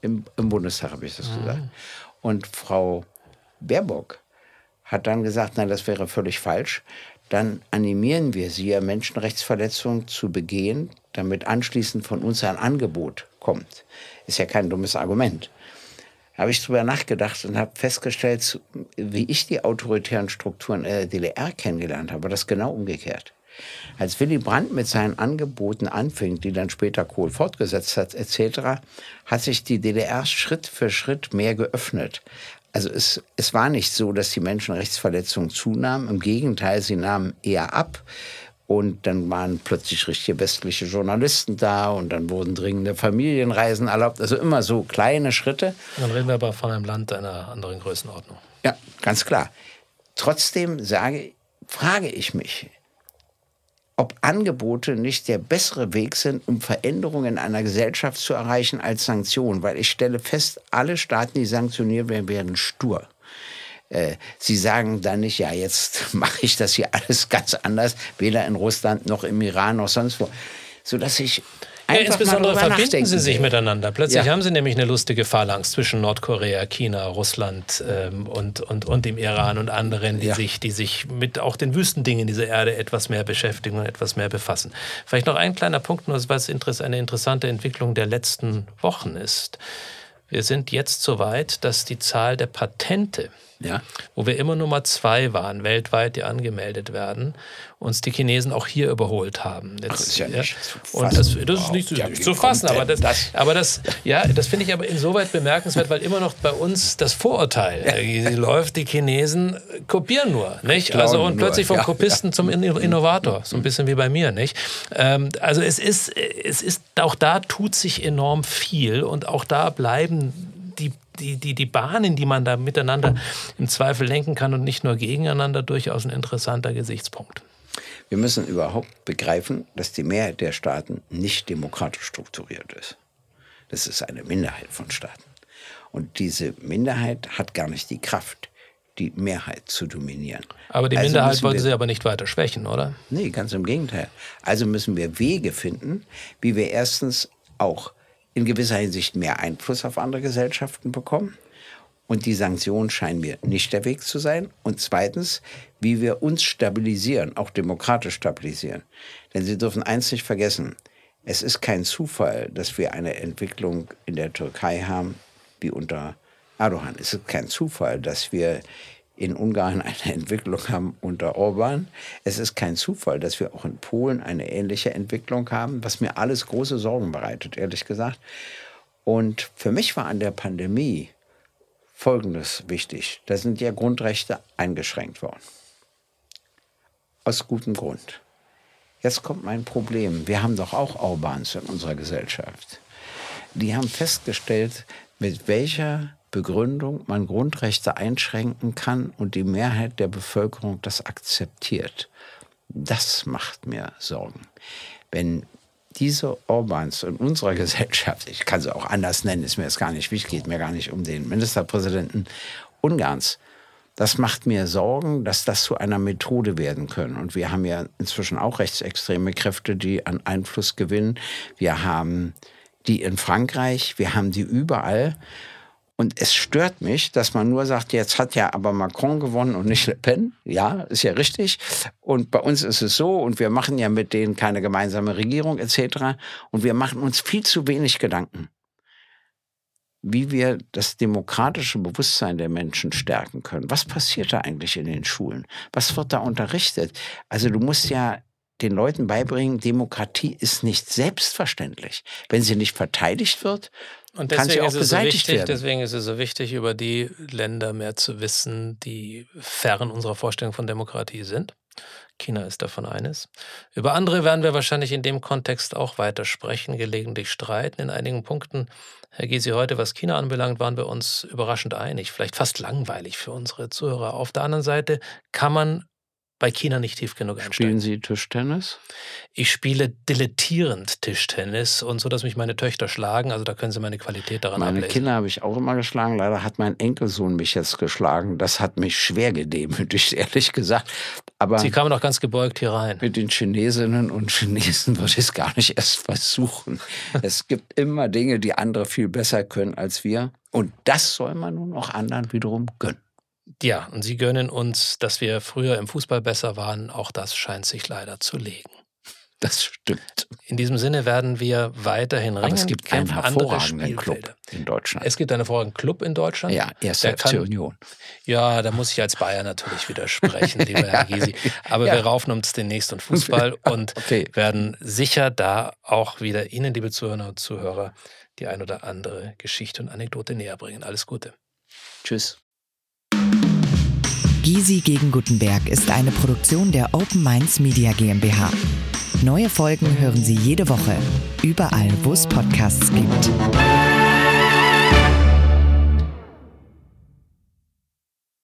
Im, im Bundestag habe ich das mhm. gesagt. Und Frau Baerbock hat dann gesagt, nein, das wäre völlig falsch. Dann animieren wir sie, ja Menschenrechtsverletzungen zu begehen, damit anschließend von uns ein Angebot kommt. Ist ja kein dummes Argument. Habe ich darüber nachgedacht und habe festgestellt, wie ich die autoritären Strukturen der DDR kennengelernt habe, das genau umgekehrt. Als Willy Brandt mit seinen Angeboten anfing, die dann später Kohl fortgesetzt hat, etc., hat sich die DDR Schritt für Schritt mehr geöffnet. Also es, es war nicht so, dass die Menschenrechtsverletzungen zunahmen. Im Gegenteil, sie nahmen eher ab. Und dann waren plötzlich richtige westliche Journalisten da und dann wurden dringende Familienreisen erlaubt. Also immer so kleine Schritte. Dann reden wir aber von einem Land einer anderen Größenordnung. Ja, ganz klar. Trotzdem sage, frage ich mich, ob Angebote nicht der bessere Weg sind, um Veränderungen in einer Gesellschaft zu erreichen als Sanktionen. Weil ich stelle fest, alle Staaten, die sanktioniert werden, werden stur. Äh, sie sagen dann nicht, ja, jetzt [laughs] mache ich das hier alles ganz anders, weder in Russland noch im Iran noch sonst wo. Sodass ich ja, insbesondere verbinden sie sich miteinander. Plötzlich ja. haben sie nämlich eine lustige Phalanx zwischen Nordkorea, China, Russland ähm, und, und, und dem Iran und anderen, die, ja. sich, die sich mit auch den Wüstendingen dieser Erde etwas mehr beschäftigen und etwas mehr befassen. Vielleicht noch ein kleiner Punkt, nur was eine interessante Entwicklung der letzten Wochen ist. Wir sind jetzt so weit, dass die Zahl der Patente, ja. wo wir immer Nummer zwei waren, weltweit, die angemeldet werden, uns die Chinesen auch hier überholt haben. Jetzt, Ach, ist ja, nicht zu fassen. Und das, das ist nicht, nicht zu fassen, aber das, das? aber das, ja, das finde ich aber insoweit bemerkenswert, weil immer noch bei uns das Vorurteil äh, läuft, die Chinesen kopieren nur, nicht? Also und plötzlich vom ja, Kopisten ja. zum Innovator, so ein bisschen wie bei mir, nicht? Ähm, also es ist, es ist, auch da tut sich enorm viel und auch da bleiben die die, die, die Bahnen, die man da miteinander im Zweifel lenken kann und nicht nur gegeneinander, durchaus ein interessanter Gesichtspunkt. Wir müssen überhaupt begreifen, dass die Mehrheit der Staaten nicht demokratisch strukturiert ist. Das ist eine Minderheit von Staaten. Und diese Minderheit hat gar nicht die Kraft, die Mehrheit zu dominieren. Aber die also Minderheit wollen Sie aber nicht weiter schwächen, oder? Nee, ganz im Gegenteil. Also müssen wir Wege finden, wie wir erstens auch in gewisser Hinsicht mehr Einfluss auf andere Gesellschaften bekommen. Und die Sanktionen scheinen mir nicht der Weg zu sein. Und zweitens, wie wir uns stabilisieren, auch demokratisch stabilisieren. Denn Sie dürfen eins nicht vergessen. Es ist kein Zufall, dass wir eine Entwicklung in der Türkei haben wie unter Erdogan. Es ist kein Zufall, dass wir in Ungarn [laughs] eine Entwicklung haben unter Orban. Es ist kein Zufall, dass wir auch in Polen eine ähnliche Entwicklung haben, was mir alles große Sorgen bereitet, ehrlich gesagt. Und für mich war an der Pandemie Folgendes wichtig. Da sind ja Grundrechte eingeschränkt worden. Aus gutem Grund. Jetzt kommt mein Problem. Wir haben doch auch Orbans in unserer Gesellschaft. Die haben festgestellt, mit welcher Begründung man Grundrechte einschränken kann und die Mehrheit der Bevölkerung das akzeptiert. Das macht mir Sorgen. Wenn diese Orbans in unserer Gesellschaft, ich kann sie auch anders nennen, ist mir jetzt gar nicht wichtig, geht mir gar nicht um den Ministerpräsidenten Ungarns, das macht mir Sorgen, dass das zu einer Methode werden können. Und wir haben ja inzwischen auch rechtsextreme Kräfte, die an Einfluss gewinnen. Wir haben die in Frankreich, wir haben die überall. Und es stört mich, dass man nur sagt, jetzt hat ja aber Macron gewonnen und nicht Le Pen. Ja, ist ja richtig. Und bei uns ist es so und wir machen ja mit denen keine gemeinsame Regierung etc. Und wir machen uns viel zu wenig Gedanken, wie wir das demokratische Bewusstsein der Menschen stärken können. Was passiert da eigentlich in den Schulen? Was wird da unterrichtet? Also du musst ja den Leuten beibringen, Demokratie ist nicht selbstverständlich. Wenn sie nicht verteidigt wird, und deswegen ist es so wichtig, werden. deswegen ist es so wichtig, über die Länder mehr zu wissen, die fern unserer Vorstellung von Demokratie sind. China ist davon eines. Über andere werden wir wahrscheinlich in dem Kontext auch weiter sprechen, gelegentlich streiten. In einigen Punkten, Herr Gysi, heute, was China anbelangt, waren wir uns überraschend einig, vielleicht fast langweilig für unsere Zuhörer. Auf der anderen Seite kann man bei China nicht tief genug einsteigen. Spielen Sie Tischtennis? Ich spiele dilettierend Tischtennis und so, dass mich meine Töchter schlagen. Also da können Sie meine Qualität daran Meine ablesen. Kinder habe ich auch immer geschlagen. Leider hat mein Enkelsohn mich jetzt geschlagen. Das hat mich schwer gedemütigt, [laughs] ehrlich gesagt. Aber Sie kamen doch ganz gebeugt hier rein. mit den Chinesinnen und Chinesen [laughs] würde ich es gar nicht erst versuchen. [laughs] es gibt immer Dinge, die andere viel besser können als wir. Und das soll man nun auch anderen wiederum gönnen. Ja, und Sie gönnen uns, dass wir früher im Fußball besser waren. Auch das scheint sich leider zu legen. Das stimmt. In diesem Sinne werden wir weiterhin ringen. Aber es gibt einen hervorragenden Club in Deutschland. Es gibt einen hervorragenden Club in Deutschland. ja, erste Der FC Union. Ja, da muss ich als Bayer natürlich widersprechen, lieber Herr [laughs] Gysi. Aber Ja. wir raufen uns demnächst um Fußball [laughs] und Okay. werden sicher da auch wieder Ihnen, liebe Zuhörer und Zuhörer, die ein oder andere Geschichte und Anekdote näher bringen. Alles Gute. Tschüss. Gysi gegen Gutenberg ist eine Produktion der Open Minds Media GmbH. Neue Folgen hören Sie jede Woche, überall, wo es Podcasts gibt.